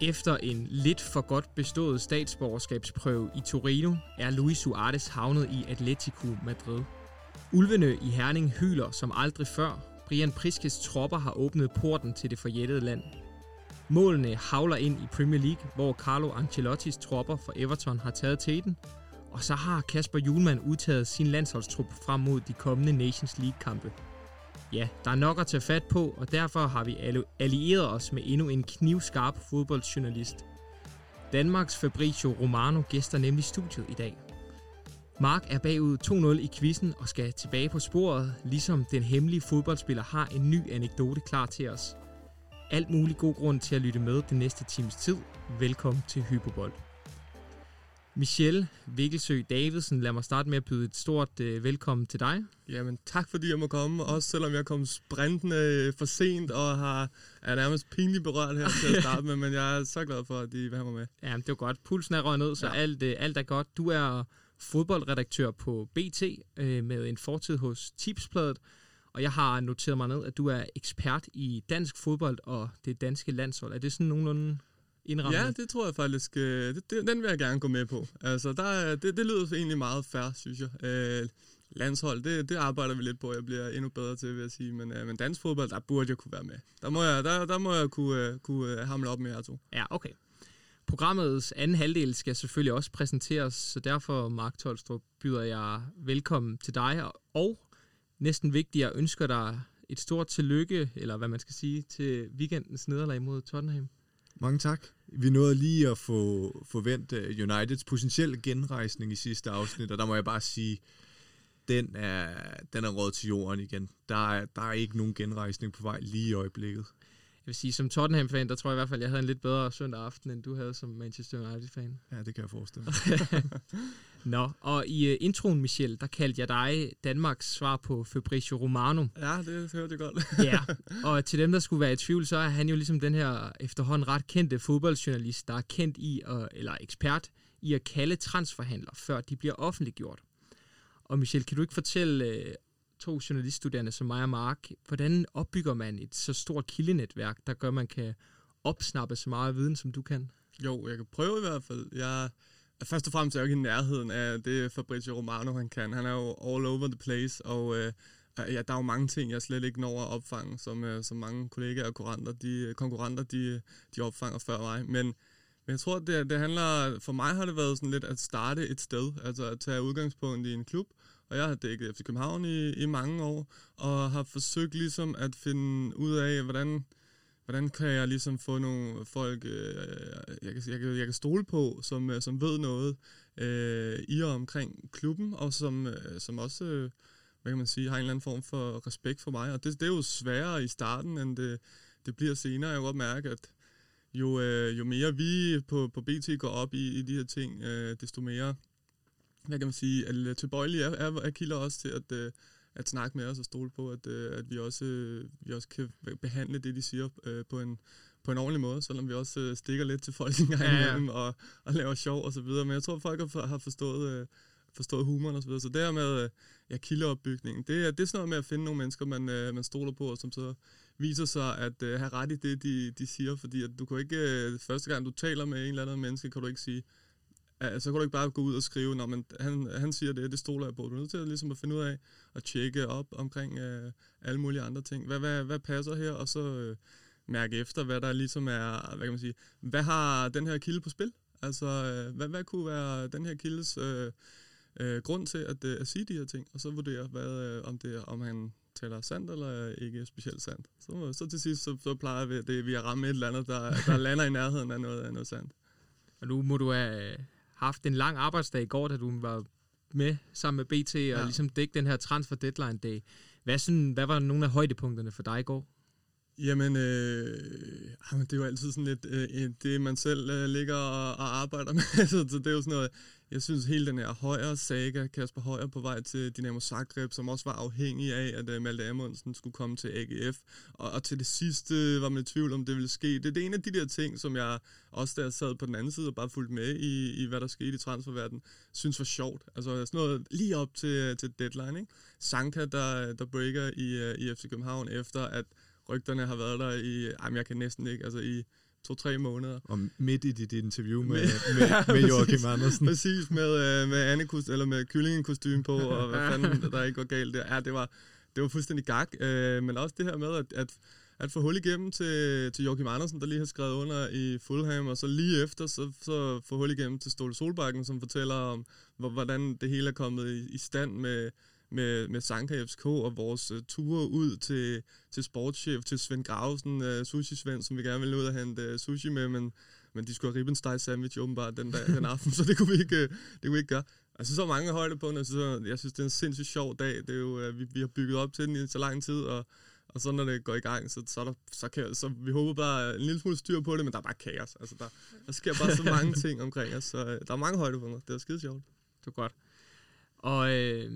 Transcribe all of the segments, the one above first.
Efter en lidt for godt bestået statsborgerskabsprøve i Torino, er Luis Suarez havnet i Atletico Madrid. Ulvene i Herning hyler som aldrig før. Brian Priskes tropper har åbnet porten til det forjættede land. Målene havler ind i Premier League, hvor Carlo Ancelottis tropper for Everton har taget teten. Og så har Kasper Julemand udtaget sin landsholdstrup frem mod de kommende Nations League-kampe. Ja, der er nok at tage fat på, og derfor har vi allieret os med endnu en knivskarp fodboldjournalist. Danmarks Fabricio Romano gæster nemlig studiet i dag. Mark er bagud 2-0 i quizzen og skal tilbage på sporet, ligesom den hemmelige fodboldspiller har en ny anekdote klar til os. Alt mulig god grund til at lytte med den næste times tid. Velkommen til Hyperbold. Michelle Vikkelsø Davidsen, lad mig starte med at byde et stort øh, velkommen til dig. Jamen tak fordi jeg må komme, også selvom jeg kom sprintende for sent og har, er nærmest pinligt berørt her til at starte med, men jeg er så glad for, at de vil have mig med. Ja, det var godt. Pulsen er røget ned, så ja. alt, øh, alt er godt. Du er fodboldredaktør på BT øh, med en fortid hos Tipsbladet, og jeg har noteret mig ned, at du er ekspert i dansk fodbold og det danske landshold. Er det sådan nogenlunde indrammet? Ja, det tror jeg faktisk. Øh, det, det, den vil jeg gerne gå med på. Altså, der, det, det lyder egentlig meget fair, synes jeg. Øh, landshold, det, det arbejder vi lidt på, jeg bliver endnu bedre til, vil jeg sige. Men, øh, men dansk fodbold, der burde jeg kunne være med. Der må jeg, der, der må jeg kunne, uh, kunne hamle op med jer to. Ja, okay. Programmets anden halvdel skal selvfølgelig også præsenteres, så derfor, Mark Tolstrup, byder jeg velkommen til dig, og næsten vigtigt, jeg ønsker dig et stort tillykke, eller hvad man skal sige, til weekendens nederlag mod Tottenham. Mange tak. Vi nåede lige at få forvente Uniteds potentielle genrejsning i sidste afsnit, og der må jeg bare sige, den er, den er råd til jorden igen. Der er, der er ikke nogen genrejsning på vej lige i øjeblikket vil sige, som Tottenham-fan, der tror jeg i hvert fald, jeg havde en lidt bedre søndag aften, end du havde som Manchester United-fan. Ja, det kan jeg forestille mig. Nå, og i uh, introen, Michel, der kaldte jeg dig Danmarks svar på Fabricio Romano. Ja, det hørte jeg godt. ja, og til dem, der skulle være i tvivl, så er han jo ligesom den her efterhånden ret kendte fodboldjournalist, der er kendt i, at, eller ekspert i at kalde transferhandler, før de bliver offentliggjort. Og Michel, kan du ikke fortælle uh, to journaliststuderende som mig og Mark, hvordan opbygger man et så stort kildenetværk, der gør, at man kan opsnappe så meget viden, som du kan? Jo, jeg kan prøve i hvert fald. Jeg, først og fremmest er jeg jo ikke i nærheden af det Fabrizio Romano, han kan. Han er jo all over the place, og øh, ja, der er jo mange ting, jeg slet ikke når at opfange, som, øh, som mange kollegaer og konkurrenter, de, konkurrenter de, de opfanger før mig. Men, men jeg tror, det, det handler, for mig har det været sådan lidt at starte et sted, altså at tage udgangspunkt i en klub, og jeg har dækket FC København i, i mange år, og har forsøgt ligesom at finde ud af, hvordan, hvordan kan jeg ligesom få nogle folk, øh, jeg, kan, jeg, kan, jeg kan stole på, som, øh, som ved noget øh, i og omkring klubben, og som, øh, som også, øh, hvad kan man sige, har en eller anden form for respekt for mig. Og det, det er jo sværere i starten, end det, det bliver senere. Jeg kan godt mærke, at jo, øh, jo mere vi på, på BT går op i, i de her ting, øh, desto mere hvad kan man sige, at øh, tilbøjelige er, er, er kilder også til at, øh, at snakke med os og stole på, at, øh, at vi, også, øh, vi også kan behandle det, de siger på en, på en ordentlig måde, selvom vi også stikker lidt til folk en gang ja, ja. og, og laver sjov og så videre. Men jeg tror, folk har, har forstået, forstået humoren og så videre. Så det her med ja, kildeopbygningen, det er, det er sådan noget med at finde nogle mennesker, man, man stoler på, og som så viser sig at uh, have ret i det, de, de siger. Fordi at du kan ikke, første gang du taler med en eller anden menneske, kan du ikke sige, Ja, så kan du ikke bare gå ud og skrive, når man, han, han siger det, det stoler jeg på. Du er nødt til at, ligesom at finde ud af at tjekke op omkring øh, alle mulige andre ting. Hvad, hvad, hvad passer her? Og så øh, mærke efter, hvad der ligesom er, hvad kan man sige, hvad har den her kilde på spil? Altså, øh, hvad, hvad kunne være den her kildes øh, øh, grund til at, øh, at sige de her ting? Og så vurdere, hvad, øh, om, det, om han taler sandt eller ikke specielt sandt. Så, så til sidst, så, så plejer vi, det, vi at ramme et eller andet, der, der lander i nærheden af noget, af noget sandt. Og nu må du have haft en lang arbejdsdag i går, da du var med sammen med BT og ja. ligesom dække den her transfer deadline dag. Hvad, sådan, hvad var nogle af højdepunkterne for dig i går? Jamen, øh, jamen, det er jo altid sådan lidt øh, det, man selv øh, ligger og, og arbejder med. så det er jo sådan noget, jeg synes hele den her højre saga, Kasper Højer på vej til Dynamo Zagreb, som også var afhængig af, at øh, Malte Amundsen skulle komme til AGF. Og, og til det sidste var man i tvivl om, det ville ske. Det, det er en af de der ting, som jeg også, da jeg sad på den anden side og bare fulgte med i, i hvad der skete i transferverdenen, synes var sjovt. Altså sådan noget lige op til, til deadline. Ikke? Sanka, der, der breaker i, øh, i FC København efter, at rygterne har været der i, jamen jeg kan næsten ikke, altså i to-tre måneder. Og midt i dit interview med, med, med Joachim Andersen. Præcis, med, øh, med Anne eller med kyllingen på, og hvad fanden der ikke går galt der. Ja, det var, det var fuldstændig gag. Øh, men også det her med, at, at, at få hul igennem til, til Joachim Andersen, der lige har skrevet under i Fulham, og så lige efter, så, så få hul igennem til Ståle Solbakken, som fortæller om, hvordan det hele er kommet i, i stand med, med, med Sanka FSK og vores uh, ture ud til, til sportschef, til Svend Gravesen, uh, sushi-Svend, som vi gerne ville ud og hente uh, sushi med, men, men de skulle have ribbensteg sandwich åbenbart den, dag, den aften, så det kunne vi ikke, det kunne vi ikke gøre. Altså så mange højdepunkter, så jeg synes, det er en sindssygt sjov dag. Det er jo, uh, vi, vi har bygget op til den i så lang tid, og, og så når det går i gang, så, så, der, så, kan, så vi håber bare en lille smule styr på det, men der er bare kaos. Altså der, der sker bare så mange ting omkring os, så uh, der er mange højdepunkter. Det er skide sjovt. Det er godt. Og øh,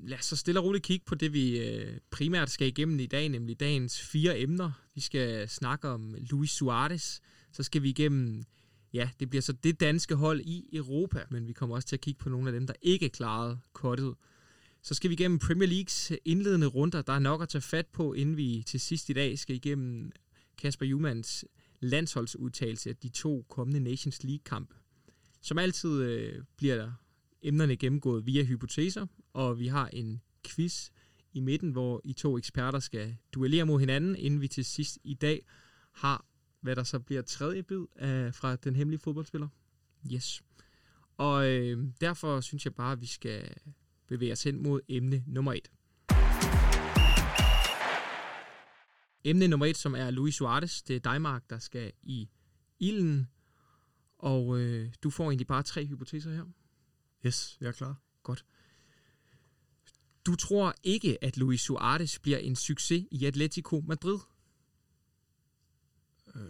lad os så stille og roligt kigge på det, vi øh, primært skal igennem i dag, nemlig dagens fire emner. Vi skal snakke om Luis Suarez, så skal vi igennem, ja, det bliver så det danske hold i Europa, men vi kommer også til at kigge på nogle af dem, der ikke klarede kottet. Så skal vi igennem Premier Leagues indledende runder. Der er nok at tage fat på, inden vi til sidst i dag skal igennem Kasper Jumans landsholdsudtalelse af de to kommende Nations League-kampe. Som altid øh, bliver der emnerne gennemgået via hypoteser, og vi har en quiz i midten, hvor I to eksperter skal duellere mod hinanden, inden vi til sidst i dag har, hvad der så bliver tredje bid af, fra den hemmelige fodboldspiller. Yes. Og øh, derfor synes jeg bare, at vi skal bevæge os hen mod emne nummer et. Emne nummer et, som er Luis Suarez. Det er dig, Mark, der skal i ilden. Og øh, du får egentlig bare tre hypoteser her. Yes, jeg er klar. Godt. Du tror ikke, at Luis Suarez bliver en succes i Atletico Madrid? Øh,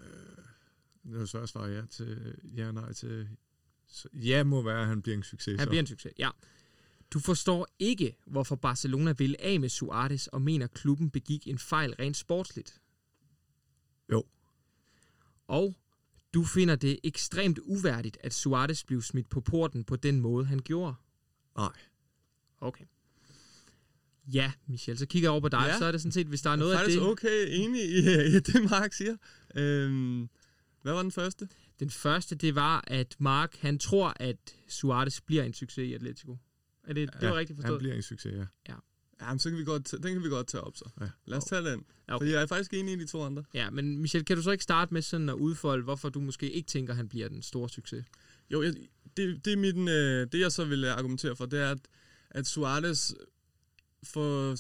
det er svært svar ja til ja nej til... Ja må være, at han bliver en succes. Han så. bliver en succes, ja. Du forstår ikke, hvorfor Barcelona vil af med Suarez og mener, at klubben begik en fejl rent sportsligt. Jo. Og du finder det ekstremt uværdigt, at Suarez blev smidt på porten på den måde, han gjorde? Nej. Okay. Ja, Michel, så kigger jeg over på dig, ja. så er det sådan set, hvis der er noget af det... Jeg er okay enig i, i det, Mark siger. Øhm, hvad var den første? Den første, det var, at Mark, han tror, at Suarez bliver en succes i Atletico. Er det, ja, det var rigtigt forstået? han bliver en succes, ja. Ja, Ja, men så kan vi godt, den kan vi godt tage op så. Ja. Lad os tage den. Okay. Fordi jeg er faktisk enig i de to andre. Ja, men Michel, kan du så ikke starte med sådan at udfolde, hvorfor du måske ikke tænker, at han bliver den store succes? Jo, jeg, det, det, er min, øh, det jeg så vil argumentere for, det er, at, at Suarez for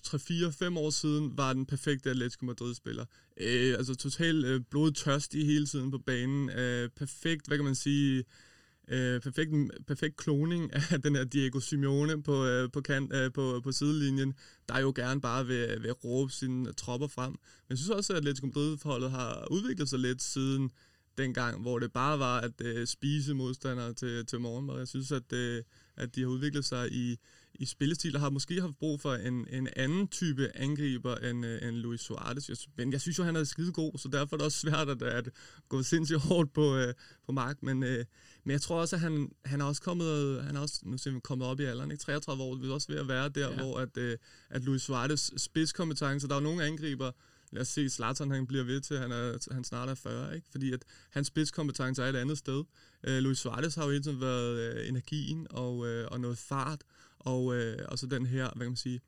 3-4-5 år siden var den perfekte Atletico Madrid-spiller. Øh, altså totalt øh, blodtørstig hele tiden på banen. Øh, perfekt, hvad kan man sige øh, perfekt, perfekt kloning af den her Diego Simeone på, øh, på, kant, øh, på, på sidelinjen, der jo gerne bare vil, vil råbe sine tropper frem. Men jeg synes også, at Atletico Madrid-forholdet har udviklet sig lidt siden dengang, hvor det bare var at øh, spise modstandere til, til morgenmad. Jeg synes, at, øh, at de har udviklet sig i, i spillestil, og har måske haft brug for en, en anden type angriber end, øh, end Luis Suarez. Men jeg synes jo, han er skide god, så derfor er det også svært at, at gå sindssygt hårdt på, øh, på Mark. Men, øh, men jeg tror også, at han, han er også kommet, han er også, nu ser vi, kommet op i alderen, ikke? 33 år, det er også ved at være der, ja. hvor at, øh, at Luis Suarez spidskompetence, der er jo nogle angriber, lad os se, Zlatan han bliver ved til, han, er, han snart er 40, ikke? fordi at hans spidskompetence er et andet sted. Øh, Luis Suarez har jo hele tiden været øh, energien og, øh, og noget fart, og, øh, og så den her, hvad kan man sige,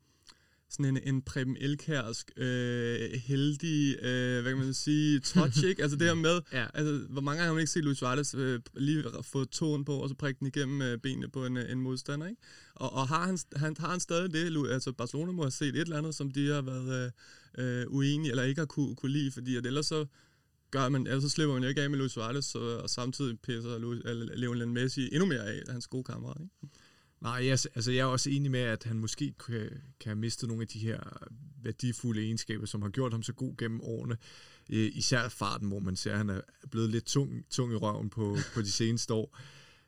sådan en, en Preben Elkærsk, øh, heldig, øh, hvad kan man sige, touch, ikke? Altså det her med, ja. altså, hvor mange gange har man ikke set Luis Suarez øh, lige få tåen på, og så prikke den igennem øh, benene på en, en modstander, ikke? Og, og har, han, han, har han stadig det? Altså Barcelona må have set et eller andet, som de har været øh, øh, uenige, eller ikke har kunne, kunne lide, fordi at ellers så gør man, ellers så slipper man jo ikke af med Luis Suarez, så, og samtidig pisser Lionel Messi endnu mere af, hans gode kammerat, ikke? Nej, jeg, altså jeg er også enig med, at han måske kan, kan have mistet nogle af de her værdifulde egenskaber, som har gjort ham så god gennem årene. Især farten, hvor man ser, at han er blevet lidt tung, tung i røven på, på de seneste år.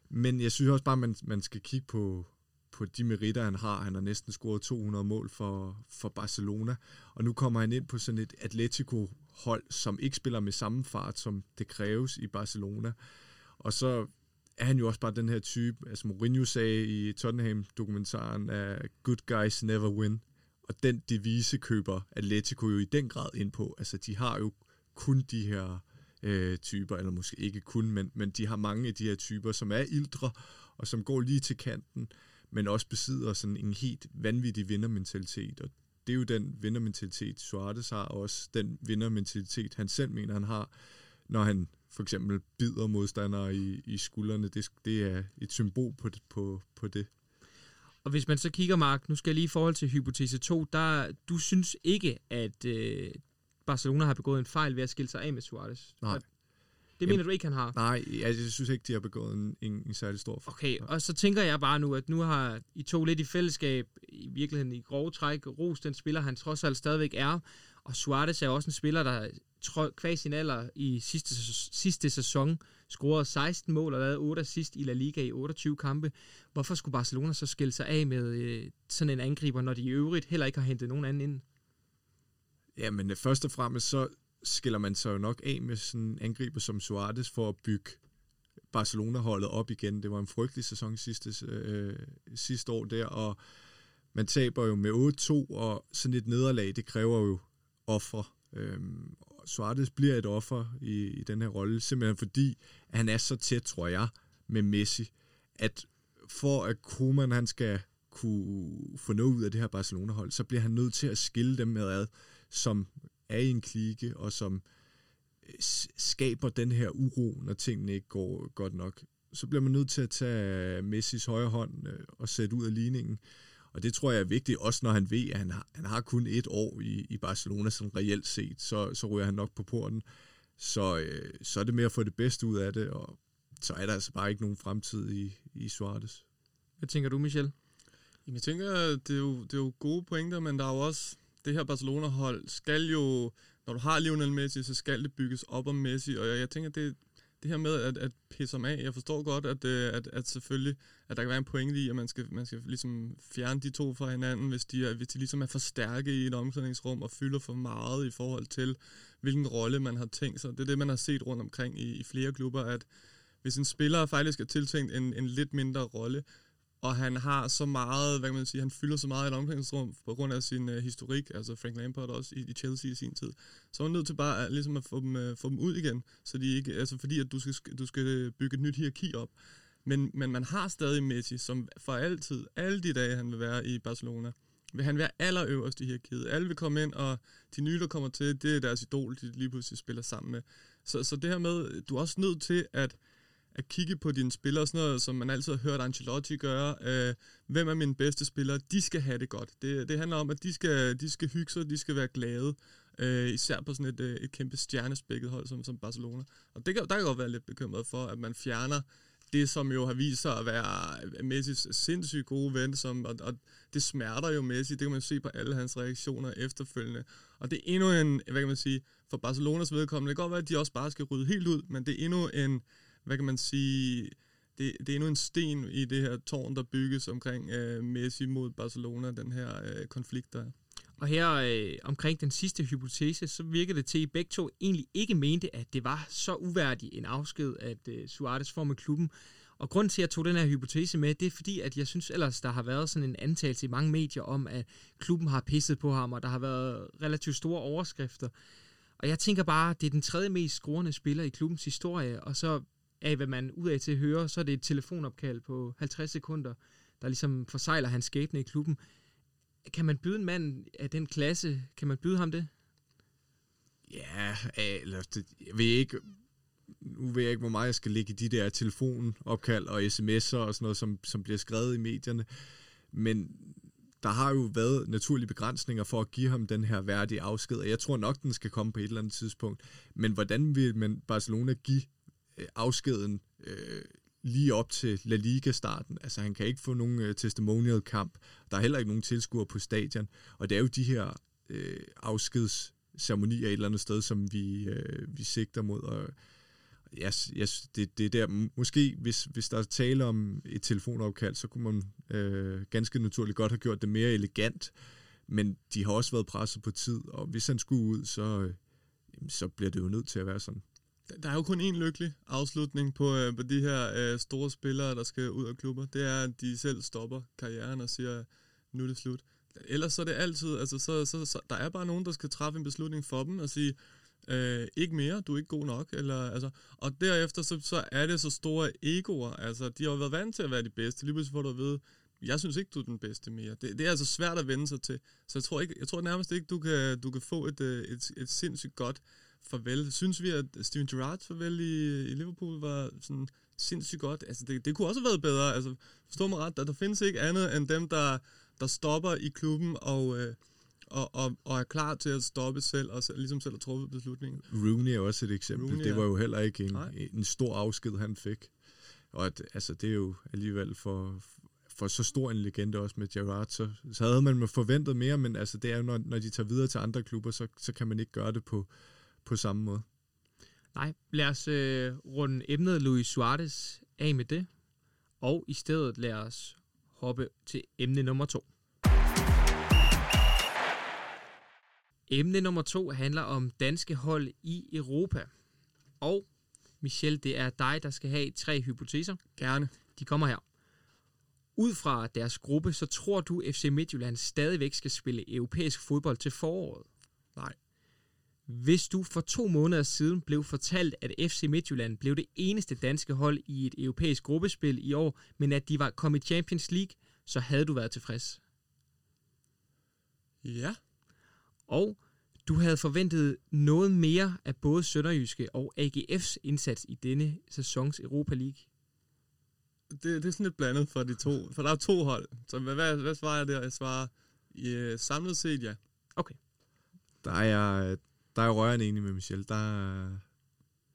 Men jeg synes også bare, at man, man skal kigge på, på de meritter, han har. Han har næsten scoret 200 mål for, for Barcelona, og nu kommer han ind på sådan et Atletico-hold, som ikke spiller med samme fart, som det kræves i Barcelona. Og så er han jo også bare den her type, altså Mourinho sagde i Tottenham-dokumentaren, at good guys never win. Og den devise køber Atletico jo i den grad ind på. Altså, de har jo kun de her øh, typer, eller måske ikke kun, men, men de har mange af de her typer, som er ildre, og som går lige til kanten, men også besidder sådan en helt vanvittig vindermentalitet, og det er jo den vindermentalitet, Suarez har, og også den vindermentalitet, han selv mener, han har, når han for eksempel bider modstandere i, i skuldrene. Det, det er et symbol på, på, på det. Og hvis man så kigger, Mark, nu skal jeg lige i forhold til hypotese 2, der, du synes ikke, at øh, Barcelona har begået en fejl ved at skille sig af med Suarez? Nej. Det mener Jamen, du ikke, han har? Nej, jeg synes ikke, de har begået en, en, en særlig stor fejl. Okay, og så tænker jeg bare nu, at nu har I to lidt i fællesskab, i virkeligheden i grove træk, ros den spiller, han trods alt stadigvæk er. Og Suarez er også en spiller, der kvæg sin alder i sidste, sidste sæson scorede 16 mål og lavede 8 assist i La Liga i 28 kampe. Hvorfor skulle Barcelona så skille sig af med øh, sådan en angriber, når de i øvrigt heller ikke har hentet nogen anden ind? Jamen øh, først og fremmest så skiller man sig jo nok af med sådan en angriber som Suarez for at bygge Barcelona-holdet op igen. Det var en frygtelig sæson sidste, øh, sidste år der, og man taber jo med 8-2, og sådan et nederlag, det kræver jo ofre. Øhm, Suarez bliver et offer i, i den her rolle, simpelthen fordi at han er så tæt, tror jeg, med Messi, at for at Koeman han skal kunne få noget ud af det her Barcelona-hold, så bliver han nødt til at skille dem med ad, som er i en klike, og som øh, skaber den her uro, når tingene ikke går godt nok. Så bliver man nødt til at tage Messis højre hånd øh, og sætte ud af ligningen. Og det tror jeg er vigtigt, også når han ved, at han har, han har kun et år i, i Barcelona, sådan reelt set, så, så ryger han nok på porten. Så, øh, så er det med at få det bedste ud af det, og så er der altså bare ikke nogen fremtid i, i Suarez. Hvad tænker du, Michel? Jamen, jeg tænker, det er, jo, det er jo gode pointer, men der er jo også, det her Barcelona-hold skal jo, når du har Lionel Messi, så skal det bygges op om Messi, og jeg, jeg tænker, det, det her med at, at pisse om af, jeg forstår godt, at, øh, at, at selvfølgelig, at der kan være en pointe i, at man skal, man skal ligesom fjerne de to fra hinanden, hvis de, er, hvis de ligesom er for stærke i et omklædningsrum og fylder for meget i forhold til, hvilken rolle man har tænkt sig. Det er det, man har set rundt omkring i, i flere klubber, at hvis en spiller faktisk er tiltænkt en, en lidt mindre rolle, og han har så meget, hvad kan man sige, han fylder så meget i et omklædningsrum på grund af sin øh, historik, altså Frank Lampard også i, i Chelsea i sin tid. Så er han nødt til bare at, ligesom at få dem, øh, få dem ud igen, så de ikke, altså fordi at du skal, du skal øh, bygge et nyt hierarki op. Men, men man har stadig Messi, som for altid, alle de dage han vil være i Barcelona, vil han være allerøverst i hierarkiet. Alle vil komme ind, og de nye, der kommer til, det er deres idol, de lige pludselig spiller sammen med. Så, så det her med, du er også nødt til at at kigge på dine spillere, sådan noget, som man altid har hørt Ancelotti gøre. Øh, hvem er mine bedste spillere? De skal have det godt. Det, det handler om, at de skal, de skal hygge sig, de skal være glade. Øh, især på sådan et, øh, et kæmpe stjernespækket hold som, som Barcelona. Og det kan, der kan godt være lidt bekymret for, at man fjerner det, som jo har vist sig at være øh, Messis sindssygt gode ven, som, og, og det smerter jo Messi, det kan man se på alle hans reaktioner efterfølgende. Og det er endnu en, hvad kan man sige, for Barcelonas vedkommende, det kan godt være, at de også bare skal rydde helt ud, men det er endnu en, hvad kan man sige, det, det er endnu en sten i det her tårn, der bygges omkring øh, Messi mod Barcelona, den her øh, konflikt der Og her øh, omkring den sidste hypotese, så virker det til, at I begge to egentlig ikke mente, at det var så uværdig en afsked, at øh, Suarez får med klubben. Og grund til, at jeg tog den her hypotese med, det er fordi, at jeg synes ellers, der har været sådan en antagelse i mange medier om, at klubben har pisset på ham, og der har været relativt store overskrifter. Og jeg tænker bare, det er den tredje mest scorende spiller i klubbens historie, og så af, hvad man ud af til hører, så er det et telefonopkald på 50 sekunder, der ligesom forsejler hans skæbne i klubben. Kan man byde en mand af den klasse, kan man byde ham det? Ja, eller det, jeg ved ikke, nu ved jeg ikke, hvor meget jeg skal ligge i de der telefonopkald og sms'er og sådan noget, som, som bliver skrevet i medierne. Men der har jo været naturlige begrænsninger for at give ham den her værdige afsked, og jeg tror nok, den skal komme på et eller andet tidspunkt. Men hvordan vil man Barcelona give øh, afskeden øh, lige op til La Liga-starten. Altså han kan ikke få nogen øh, testimonial-kamp. Der er heller ikke nogen tilskuere på stadion. Og det er jo de her øh, afskedsceremonier et eller andet sted, som vi, øh, vi sigter mod. Og yes, yes, det, det er der, måske hvis, hvis der er tale om et telefonopkald, så kunne man øh, ganske naturligt godt have gjort det mere elegant. Men de har også været presset på tid, og hvis han skulle ud, så, øh, så bliver det jo nødt til at være sådan der er jo kun en lykkelig afslutning på, øh, på de her øh, store spillere, der skal ud af klubber. Det er, at de selv stopper karrieren og siger, nu er det slut. Ellers så er det altid, altså så, så, så der er bare nogen, der skal træffe en beslutning for dem og sige, Øh, ikke mere, du er ikke god nok. Eller, altså, og derefter så, så er det så store egoer. Altså, de har jo været vant til at være de bedste. Lige pludselig får du at vide, jeg synes ikke, du er den bedste mere. Det, det er altså svært at vende sig til. Så jeg tror, ikke, jeg tror nærmest ikke, du kan, du kan få et, øh, et, et sindssygt godt farvel. Synes vi, at Steven Gerrards farvel i, i Liverpool var sådan sindssygt godt? Altså, det, det kunne også have været bedre. Altså, forstå mig ret, der, der findes ikke andet end dem, der, der stopper i klubben og... Øh, og, og, og er klar til at stoppe selv, og ligesom selv har truffet beslutningen. Rooney er også et eksempel. Rooney, det var jo heller ikke en, en stor afsked, han fik. Og at, altså, det er jo alligevel for, for så stor en legende også med Gerrard, så, så havde man forventet mere, men altså, det er jo, når, når de tager videre til andre klubber, så, så kan man ikke gøre det på, på samme måde. Nej, lad os øh, runde emnet Luis Suarez af med det, og i stedet lad os hoppe til emne nummer to. Emne nummer to handler om danske hold i Europa. Og Michel, det er dig, der skal have tre hypoteser. Gerne. De kommer her. Ud fra deres gruppe, så tror du, FC Midtjylland stadigvæk skal spille europæisk fodbold til foråret? Nej. Hvis du for to måneder siden blev fortalt, at FC Midtjylland blev det eneste danske hold i et europæisk gruppespil i år, men at de var kommet i Champions League, så havde du været tilfreds. Ja. Og du havde forventet noget mere af både Sønderjyske og AGF's indsats i denne sæsons Europa League. Det, det er sådan lidt blandet for de to, for der er to hold. Så hvad, hvad, hvad svarer jeg der? Jeg svarer ja, samlet set ja. Okay. Der er jeg, der er jeg rørende enig med Michel. Der,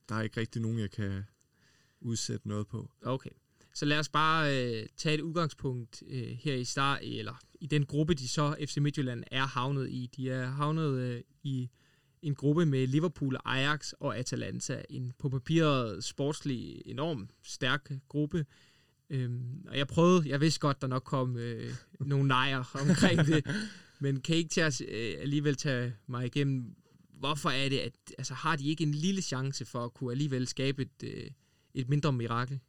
der er ikke rigtig nogen, jeg kan udsætte noget på. Okay. Så lad os bare øh, tage et udgangspunkt øh, her i start, eller i den gruppe, de så FC Midtjylland er havnet i. De er havnet øh, i en gruppe med Liverpool, Ajax og Atalanta. En på papiret sportslig enormt stærk gruppe. Øhm, og jeg prøvede, jeg vidste godt, der nok kom øh, nogle nejer omkring det, men kan I ikke tage, øh, alligevel tage mig igennem, hvorfor er det, at altså, har de ikke en lille chance for at kunne alligevel skabe et, øh, et mindre mirakel?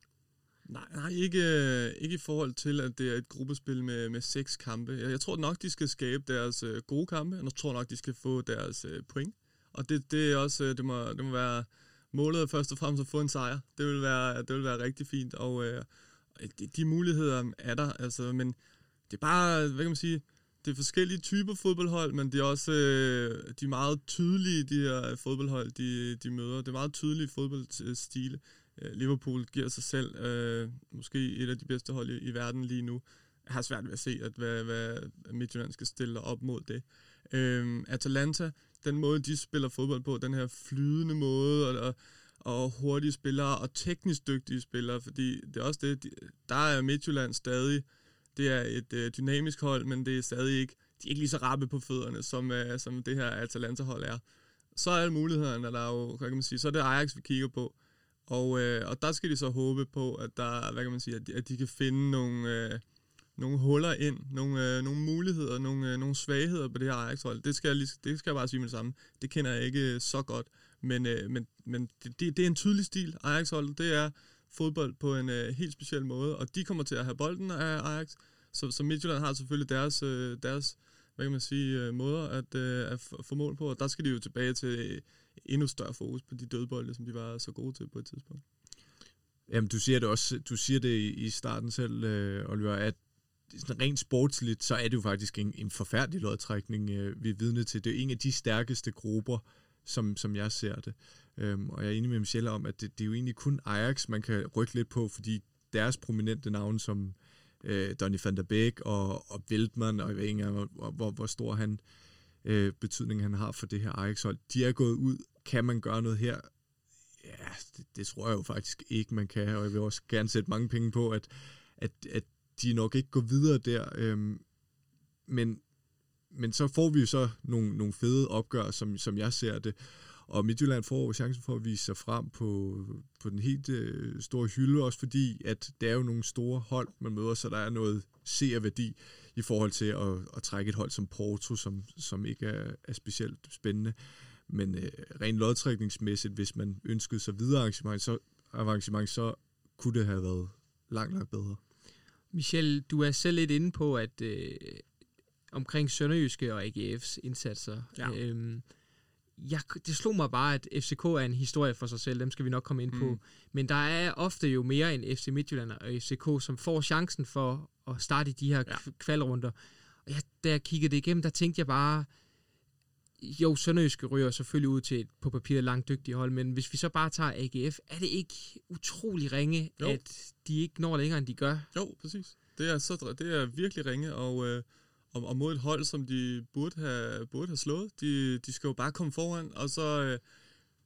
Nej, nej ikke, øh, ikke i forhold til, at det er et gruppespil med, med seks kampe. Jeg, jeg tror nok, de skal skabe deres øh, gode kampe, og jeg tror nok, de skal få deres øh, point. Og det, det er også, øh, det må, det må være målet først og fremmest at få en sejr. Det vil være, det vil være rigtig fint, og øh, de, de muligheder er der, altså, men det er bare, hvad kan man sige, det er forskellige typer fodboldhold, men det er også øh, de er meget tydelige, de her fodboldhold, de, de møder. Det er meget tydelige fodboldstile. Øh, Liverpool giver sig selv øh, måske et af de bedste hold i, i verden lige nu. Jeg har svært ved at se, at hvad, hvad Midtjylland skal stille op mod det. Øh, Atalanta, den måde, de spiller fodbold på, den her flydende måde, og, og hurtige spillere, og teknisk dygtige spillere, fordi det er også det, de, der er Midtjylland stadig, det er et øh, dynamisk hold, men det er stadig ikke, de er ikke lige så rappe på fødderne, som, øh, som det her Atalanta-hold er. Så er alle mulighederne, der er jo, hvad kan man sige, så er det Ajax, vi kigger på. Og, øh, og der skal de så håbe på, at der, hvad kan man sige, at de, at de kan finde nogle, øh, nogle huller ind, nogle, øh, nogle muligheder, nogle, øh, nogle svagheder på det her Ajax-hold. Det skal, jeg lige, det skal jeg bare sige med det samme. Det kender jeg ikke øh, så godt. Men, øh, men, men det, det, det er en tydelig stil, Ajax-holdet. Det er fodbold på en øh, helt speciel måde, og de kommer til at have bolden af Ajax. Så, så Midtjylland har selvfølgelig deres, øh, deres hvad kan man sige, øh, måder at, øh, at få mål på, og der skal de jo tilbage til øh, endnu større fokus på de dødbolde, som de var så gode til på et tidspunkt. Jamen, du siger det også, du siger det i starten selv, øh, Oliver, at sådan rent sportsligt, så er det jo faktisk en, en forfærdelig lodtrækning, øh, vi er vidne til. Det er en af de stærkeste grupper, som, som jeg ser det. Øhm, og jeg er enig med Michelle om, at det, det er jo egentlig kun Ajax, man kan rykke lidt på, fordi deres prominente navne som øh, Donny van der Beek og, og Wildman, og jeg ved ikke engang, hvor, hvor, hvor stor han, øh, betydning han har for det her Ajax-hold, de er gået ud kan man gøre noget her? Ja, det, det tror jeg jo faktisk ikke, man kan, og jeg vil også gerne sætte mange penge på, at, at, at de nok ikke går videre der. Øhm, men, men så får vi jo så nogle, nogle fede opgør, som, som jeg ser det. Og Midtjylland får chancen for at vise sig frem på, på den helt øh, store hylde, også fordi, at det er jo nogle store hold, man møder, så der er noget seerværdi i forhold til at, at trække et hold som Porto, som, som ikke er, er specielt spændende. Men øh, rent lodtrækningsmæssigt, hvis man ønskede sig videre arrangement, så, arrangement, så kunne det have været langt, langt bedre. Michel, du er selv lidt inde på, at øh, omkring Sønderjyske og AGF's indsatser. Ja. Øhm, jeg, det slog mig bare, at FCK er en historie for sig selv, dem skal vi nok komme ind på. Mm. Men der er ofte jo mere end FC Midtjylland og FCK, som får chancen for at starte i de her Ja. kvalrunder. Og jeg, da jeg kiggede det igennem, der tænkte jeg bare, jo, Sønderjyske ryger selvfølgelig ud til et på papiret langt dygtigt hold, men hvis vi så bare tager AGF, er det ikke utrolig ringe, Jo. at de ikke når længere, end de gør? Jo, præcis. Det er, så, det er virkelig ringe, og, øh, og, og mod et hold, som de burde have, burde have slået. De, de skal jo bare komme foran, og så... Øh,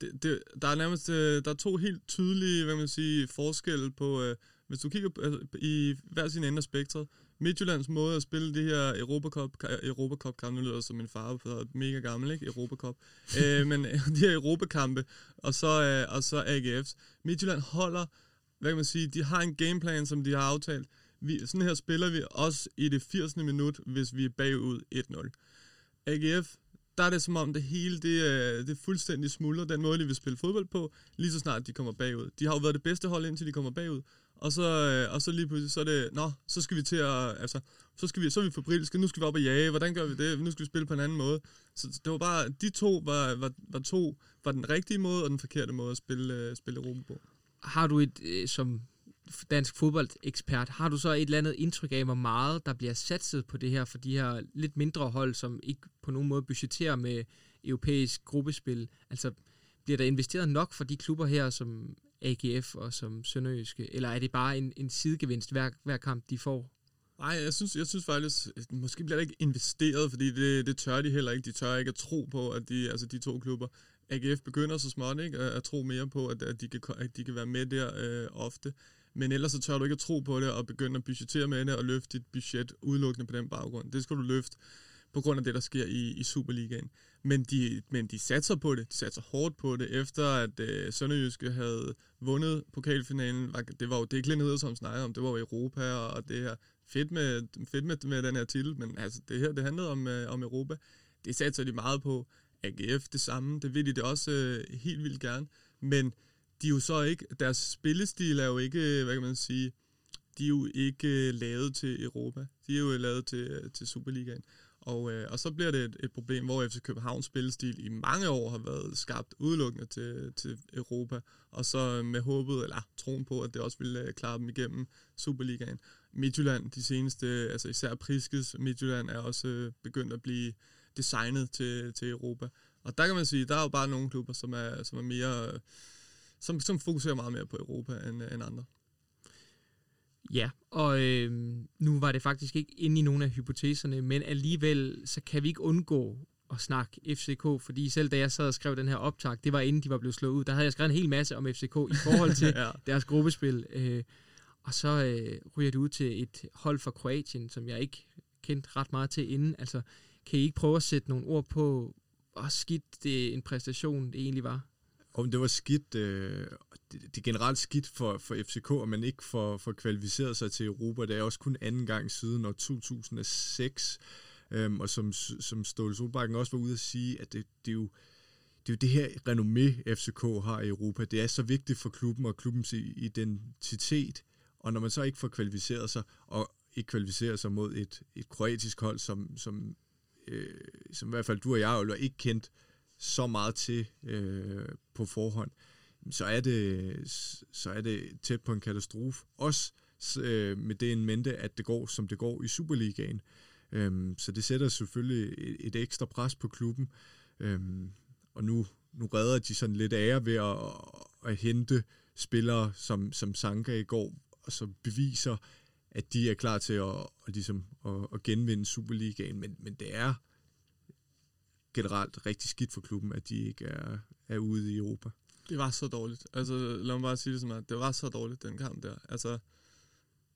det, det, der er nærmest øh, der er to helt tydelige hvad man siger, forskelle på, øh, hvis du kigger altså, i hver sin ende af spektret. Midtjyllands måde at spille det her Europacup, Europacup kamp, nu lyder som min far, for er mega gammel, ikke? Europacup. øh, men de her Europakampe, og så, øh, og så AGF's. Midtjylland holder, hvad kan man sige, de har en gameplan, som de har aftalt. Vi, sådan her spiller vi også i det 80. minut, hvis vi er bagud 1-0. AGF, der er det som om det hele, det øh, det er fuldstændig smuldret, den måde, de vil spille fodbold på, lige så snart de kommer bagud. De har jo været det bedste hold, indtil de kommer bagud. Og så, øh, og så lige pludselig, så er det, nå, så skal vi til at, altså, så, skal vi, så er vi fabrilske, nu skal vi op og jage, hvordan gør vi det, nu skal vi spille på en anden måde. Så det var bare, de to var, var, var to, var den rigtige måde og den forkerte måde at spille, øh, spille Europa på. Har du et, som dansk fodboldekspert, har du så et eller andet indtryk af, hvor meget der bliver satset på det her for de her lidt mindre hold, som ikke på nogen måde budgetterer med europæisk gruppespil? Altså, bliver der investeret nok for de klubber her, som AGF og som Sønderjyske, eller er det bare en, en sidegevinst hver, hver kamp, de får? Nej, jeg synes, jeg synes faktisk, måske bliver der ikke investeret, fordi det, det tør de heller ikke. De tør ikke at tro på, at de, altså de to klubber, AGF begynder så småt ikke, at, at tro mere på, at, at, de kan, at de kan være med der øh, ofte. Men ellers så tør du ikke at tro på det, og begynde at budgettere med det, og løfte dit budget udelukkende på den baggrund. Det skal du løfte på grund af det, der sker i, i Superligaen. Men de, men de satser på det. De satser hårdt på det, efter at øh, Sønderjyske havde vundet pokalfinalen. Var, det var jo det, Glenn som snakkede om. Det var jo Europa, og, og det her fedt med, fedt med, med den her titel. Men altså, det her, det handlede om, øh, om Europa. Det satser de meget på. AGF det samme. Det vil de det også øh, helt vildt gerne. Men de er jo så ikke, deres spillestil er jo ikke, hvad kan man sige, de er jo ikke øh, lavet til Europa. De er jo øh, lavet til, øh, til Superligaen. Og, øh, og så bliver det et, et problem, hvor FC Københavns spillestil i mange år har været skabt udelukkende til, til Europa, og så med håbet, eller troen på, at det også ville klare dem igennem Superligaen. Midtjylland, de seneste, altså især Priskes Midtjylland, er også øh, begyndt at blive designet til, til Europa. Og der kan man sige, der er jo bare nogle klubber, som er, som er mere, øh, som, som fokuserer meget mere på Europa end, end andre. Ja, og øh, nu var det faktisk ikke inde i nogle af hypoteserne, men alligevel så kan vi ikke undgå at snakke FCK, fordi selv da jeg sad og skrev den her optag, det var inden de var blevet slået ud, der havde jeg skrevet en hel masse om FCK i forhold til ja. deres gruppespil. Øh, og så øh, ryger det ud til et hold fra Kroatien, som jeg ikke kendte ret meget til inden. Altså, kan I ikke prøve at sætte nogle ord på, hvor skidt det en præstation det egentlig var? Om det var skidt, øh, det, det er generelt skidt for, for FCK, at man ikke får, får kvalificeret sig til Europa. Det er også kun anden gang siden år 2006. Øhm, og som, som Ståle Solbakken også var ude at sige, at det, det, er jo, det er jo det her renommé, FCK har i Europa. Det er så vigtigt for klubben og klubbens identitet. Og når man så ikke får kvalificeret sig, og ikke kvalificerer sig mod et, et kroatisk hold, som, som, øh, som i hvert fald du og jeg jo ikke kendt så meget til øh, på forhånd, så er det så er det tæt på en katastrofe. Også øh, med det en mente, at det går, som det går i Superligaen. Øhm, så det sætter selvfølgelig et, et ekstra pres på klubben. Øhm, og nu, nu redder de sådan lidt ære ved at, at, at hente spillere som, som Sanka i går, og så beviser, at de er klar til at, at, ligesom, at, at genvinde Superligaen. Men, men det er generelt rigtig skidt for klubben, at de ikke er, er ude i Europa. Det var så dårligt. Altså, lad mig bare sige det som at det var så dårligt, den kamp der. Altså,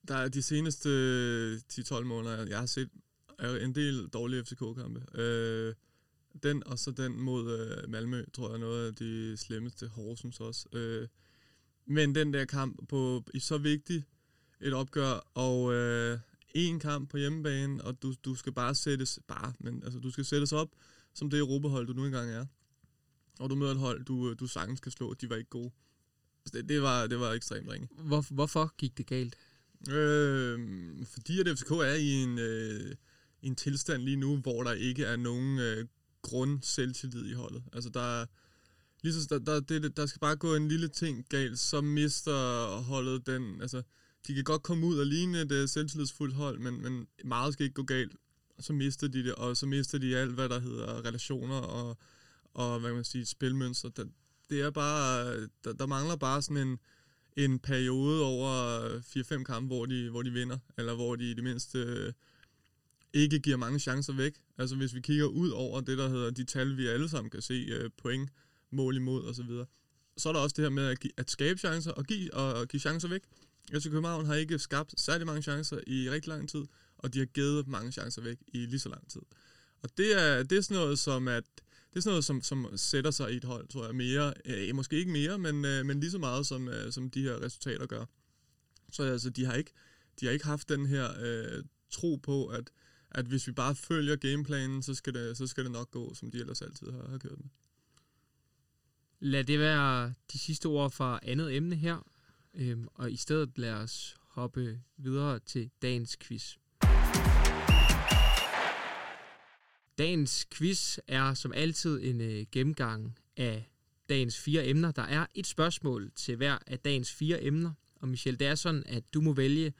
der er de seneste øh, 10-12 måneder, jeg har set er en del dårlige FCK-kampe. Øh, den og så den mod øh, Malmø, tror jeg er noget af de slemmeste. Horsens også. Øh, men den der kamp på i så vigtig et opgør, og øh, en kamp på hjemmebane, og du, du skal bare sættes, bare, men altså, du skal sættes op, som det Europahold, du nu engang er. Og du møder et hold, du, du sagtens kan slå, de var ikke gode. Altså, det, det, var, det var ekstremt ringe. Hvor, hvorfor gik det galt? Øh, fordi at FCK er i en, øh, en tilstand lige nu, hvor der ikke er nogen øh, grund selvtillid i holdet. Altså der er, lige så, der, der, det, der skal bare gå en lille ting galt, så mister holdet den, altså de kan godt komme ud og ligne et uh, selvtillidsfuldt hold, men, men meget skal ikke gå galt. Og så mister de det, og så mister de alt, hvad der hedder relationer og, og hvad kan man sige, spilmønster. Det, det er bare, der, der mangler bare sådan en, en periode over 4-5 kampe, hvor de, hvor de vinder, eller hvor de i det mindste øh, ikke giver mange chancer væk. Altså hvis vi kigger ud over det, der hedder de tal, vi alle sammen kan se, øh, point, mål imod osv., så, så er der også det her med at, give, at skabe chancer og give, og, og give chancer væk. FC København har ikke skabt særlig mange chancer i rigtig lang tid, og de har givet mange chancer væk i lige så lang tid. Og det er, det er sådan noget, som at det er sådan noget, som, som sætter sig i et hold, tror jeg, mere, øh, måske ikke mere, men, øh, men lige så meget, som, øh, som de her resultater gør. Så altså, de har ikke, de har ikke haft den her øh, tro på, at, at hvis vi bare følger gameplanen, så skal, det, så skal det nok gå, som de ellers altid har, har kørt med. Lad det være de sidste ord fra andet emne her, øhm, og i stedet lad os hoppe videre til dagens quiz. Dagens quiz er som altid en øh, gennemgang af dagens fire emner. Der er et spørgsmål til hver af dagens fire emner. Og Michelle, det er sådan, at du må vælge,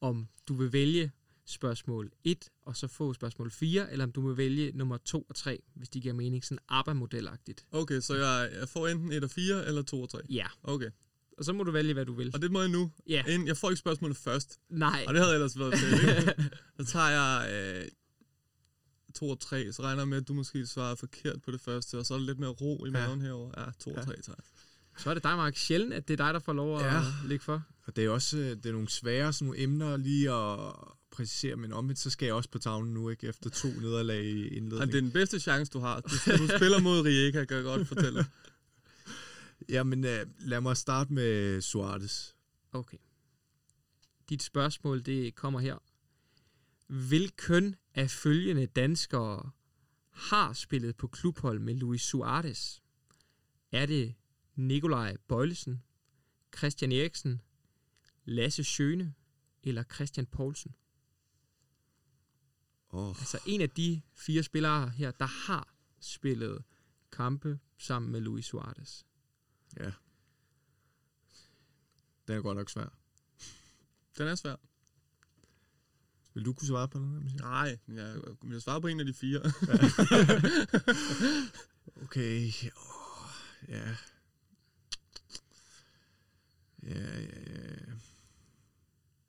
om du vil vælge spørgsmål 1, og så få spørgsmål 4, eller om du må vælge nummer 2 og 3, hvis de giver mening, sådan ABBA-modelagtigt. Okay, så jeg, jeg får enten 1 og 4, eller 2 og 3? Ja. Okay. Og så må du vælge, hvad du vil. Og det må jeg nu? Ja. Inden, jeg får ikke spørgsmålet først. Nej. Og det havde ellers været fedt, ikke? Så tager jeg øh, 2 og 3, så regner jeg med, at du måske svarer forkert på det første, og så er der lidt mere ro i maven ja. herover. Ja, 2 og 3 tager jeg. Så er det dig, Mark. Sjældent, at det er dig, der får lov at Ja. ligge for. Og det er også øh, det er nogle svære sådan nogle emner lige at præcisere, men omvendt så skal jeg også på tavlen nu, ikke? Efter to nederlag i Ja, indledningen. det er den bedste chance, du har. Du, du spiller mod Rijeka, kan jeg godt fortælle. Jamen, øh, lad mig starte med Suarez. Okay. Dit spørgsmål, det kommer her. Hvilken af følgende danskere har spillet på klubhold med Luis Suarez? Er det Nikolaj Bøjlesen, Christian Eriksen, Lasse Schøne eller Christian Poulsen? Oh, Altså en af de fire spillere her, der har spillet kampe sammen med Luis Suarez. ja. Den er godt nok svær. Den er svær. Vil du kunne svare på den? Michelle? Nej, jeg vil svare på en af de fire. Okay. Oh, ja. Ja, ja, ja.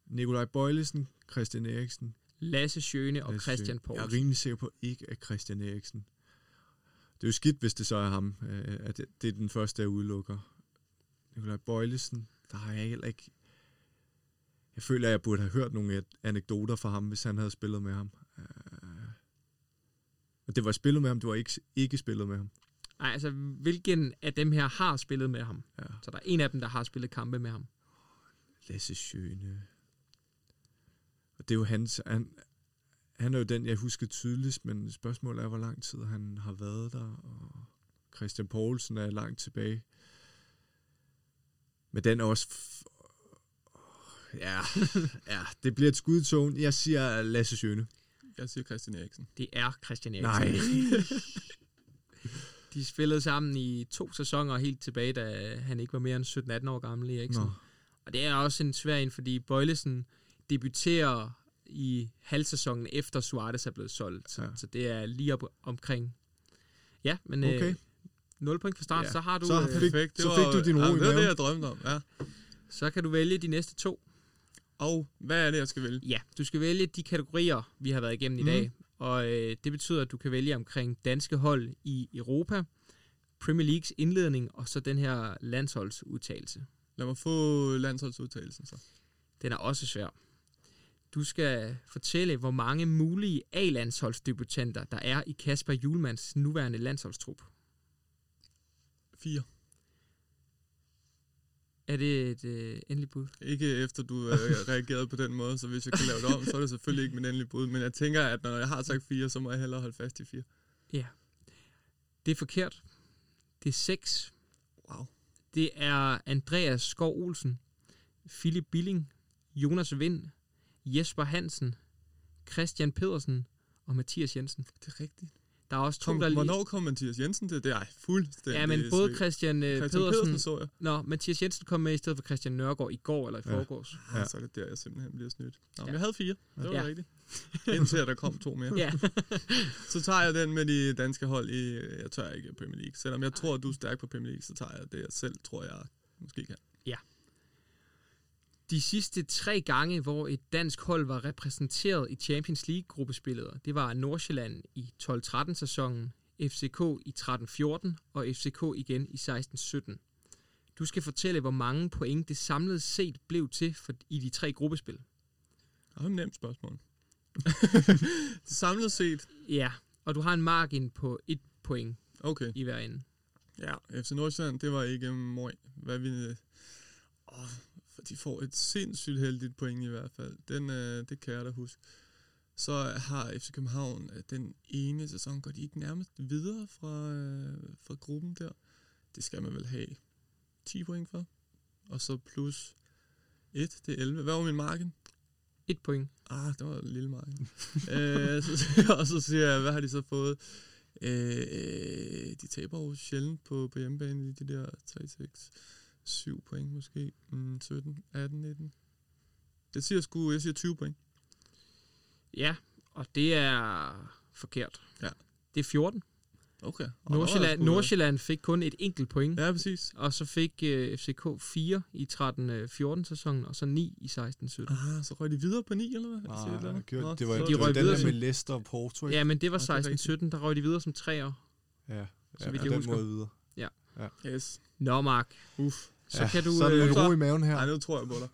Nikolaj Bøjlesen, Christian Eriksen. Lasse Schøne og Lasse Christian. Poulsen. Jeg er rimelig sikker på ikke at Christian Eriksen. Det er jo skidt, hvis det så er ham, øh, at det, det er den første, jeg udelukker. Nikolaj Bøjlesen, der har jeg heller ikke... Jeg føler, at jeg burde have hørt nogle anekdoter fra ham, hvis han havde spillet med ham. Øh, Og det var spillet med ham, du var ikke, ikke spillet med ham. Nej, altså hvilken af dem her har spillet med ham? Ja. Så der er en af dem, der har spillet kampe med ham. Lasse Schøne. Og det er jo hans... Han, han er jo den, jeg husker tydeligst, men spørgsmålet er, hvor lang tid han har været der, og Christian Poulsen er langt tilbage. Men den er også... Ja, ja, det bliver et skud i togen. Jeg siger Lasse Schøne. Jeg siger Christian Eriksen. Det er Christian Eriksen. Nej. De spillede sammen i to sæsoner helt tilbage, da han ikke var mere end 17-18 år gammel, Eriksen. Nå. Og det er også en svær en, fordi Bøjlesen debuterer i halvsæsonen efter Suarez er blevet solgt. Så, Ja. så det er lige op omkring. Ja, men Okay. øh, 0 point fra start, Ja. så har du... Så øh, fik- så fik du din ro ja, i Det var det, jeg drømte om, ja. så kan du vælge de næste to. Og hvad er det, jeg skal vælge? Ja, du skal vælge de kategorier, vi har været igennem i Mhm. dag. Og øh, det betyder, at du kan vælge omkring danske hold i Europa, Premier Leagues indledning, og så den her landsholdsudtalelse. Lad mig få landsholdsudtagelsen så. Den er også svær. Du skal fortælle, hvor mange mulige A-landsholdsdebutanter, der er i Kasper Julmans nuværende landsholdstrup. Fire. Er det et øh, endeligt bud? Ikke efter du øh, reagerede på den måde, så hvis jeg kan lave det om, så er det selvfølgelig ikke min endelige bud. Men jeg tænker, at når jeg har sagt fire, så må jeg hellere holde fast i fire. Det er forkert. Det er seks. Wow. Det er Andreas Skov Olsen, Philip Billing, Jonas Vind, Jesper Hansen, Christian Pedersen og Mathias Jensen. Det er rigtigt. Der er også to, Kom, der lige... hvornår kom Mathias Jensen til? Det er fuldstændig Ja, men både. Christian, øh, Christian Pedersen... Pedersen så jeg. Nå, Mathias Jensen kom med i stedet for Christian Nørgaard i går eller i Ja. forgårs. Ja. Ja. Så er det der, jeg simpelthen bliver snydt. Nå, Ja. jeg havde fire. Det var Ja. ja. rigtigt. Indtil der kom to mere. Ja. Så tager jeg den med de danske hold i, jeg tør ikke Premier League. Selvom jeg tror, du er stærk på Premier League, så tager jeg det, jeg selv tror, jeg måske kan. De sidste tre gange, hvor et dansk hold var repræsenteret i Champions League-gruppespillet, det var Nordsjælland i 12-13 sæsonen, FCK i 13-14 og FCK igen i 16-17. Du skal fortælle, hvor mange point det samlet set blev til for, i de tre gruppespil. Det er et nemt spørgsmål. Samlet set, Ja, og du har en margin på et point okay. i hver ende. Ja, FC Nordsjælland, det var ikke møg. Hvad vi... Åh, for de får et sindssygt heldigt point i hvert fald. Den, øh, det kan jeg da huske. Så har FC København øh, den ene sæson, går de ikke nærmest videre fra, øh, fra gruppen der. Det skal man vel have 10 point for. Og så plus 1, det er 11. Hvad var min marken? Et point. Ah, det var en lille marken. øh, så, og så siger jeg, hvad har de så fået? Øh, de taber jo sjældent på, på hjemmebane i de der 3, 6, 7 point måske. Mm, 17, 18, 19. Jeg siger sgu, jeg siger 20 point. Ja, og det er forkert. Ja. Det er 14. Okay. Og Nordsjælland, sgu- Nordsjælland fik kun et enkelt point. Ja, præcis. Og så fik øh, FCK 4 i 13-14 sæsonen, og så 9 i 16-17. Ah, så røg de videre på 9, eller hvad? Nej, Jeg siger et eller andet. gjort, Nå, det var, så- det De var den videre der med Leicester og Porto, ikke? Ja, men det var Ja, det er 16-17, der røg de videre som træer. Ja, Så ja vidt på jeg den husker. måde videre. Yes. Nå, Mark, Uff. Så ja, kan du... så er der Øh, lidt ro i maven her. Ej, nu tror jeg på dig.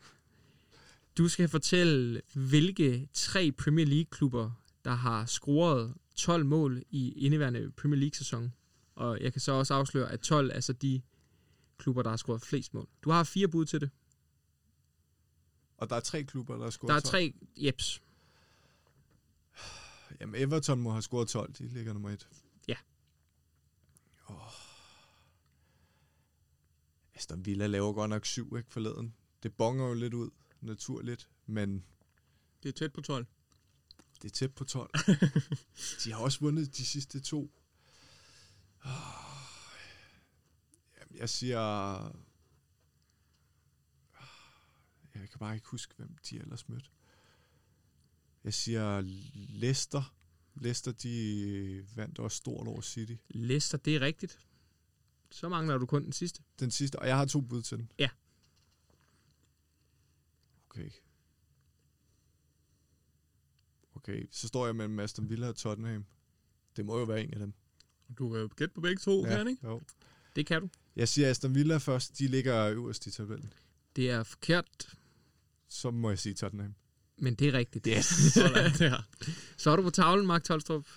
du skal fortælle, hvilke tre Premier League-klubber, der har scoret 12 mål i indeværende Premier League-sæson. Og jeg kan så også afsløre, at 12 er så de klubber, der har scoret flest mål. Du har fire bud til det. Og der er tre klubber, der har scoret Der er 12. tre... Jeps. Jamen, Everton må have scoret 12. De ligger nummer et. Ja. Oh. Aston Villa laver godt nok syv, ikke, forleden. Det bonger jo lidt ud, naturligt, men Det er tæt på 12. det er tæt på 12. de har også vundet de sidste to. Oh. Jamen, jeg siger... Jeg kan bare ikke huske, hvem de ellers mødte. Jeg siger Leicester. Leicester, de vandt også stort over City. Leicester, det er rigtigt. Så mangler du kun den sidste. Den sidste, og jeg har to bud til den. Ja. Okay. Okay, så står jeg mellem Aston Villa og Tottenham. Det må jo være en af dem. Du kan jo gætte på begge to, kan han ikke? Jo. Det kan du. Jeg siger Aston Villa først. De ligger øverst i tabellen. Det er forkert, Så må jeg sige Tottenham. men det er rigtigt. Yes. Sådan der. Så er du på tavlen, Mark Tolstrup.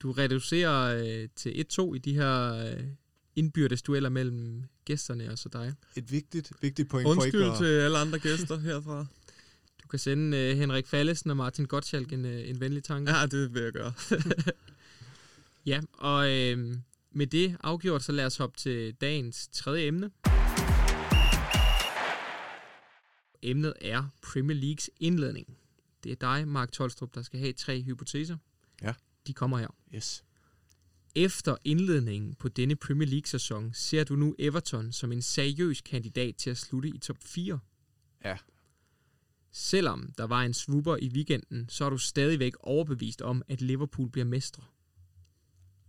Du reducerer øh, til 1-2 i de her øh, indbyrdes dueller mellem gæsterne og så dig. Et vigtigt, vigtigt point for Undskyld ikke at... til alle andre gæster herfra. Du kan sende øh, Henrik Fallesen og Martin Gottschalk en, øh, en venlig tanke. Ja, det vil jeg gøre. Ja, og øh, med det afgjort, så lad os hoppe til dagens tredje emne. Emnet er Premier Leagues indledning. Det er dig, Mark Tolstrup, der skal have tre hypoteser. Ja. De kommer her. Yes. Efter indledningen på denne Premier League-sæson, ser du nu Everton som en seriøs kandidat til at slutte i top 4. Ja. Selvom der var en swooper i weekenden, så er du stadigvæk overbevist om, at Liverpool bliver mestre.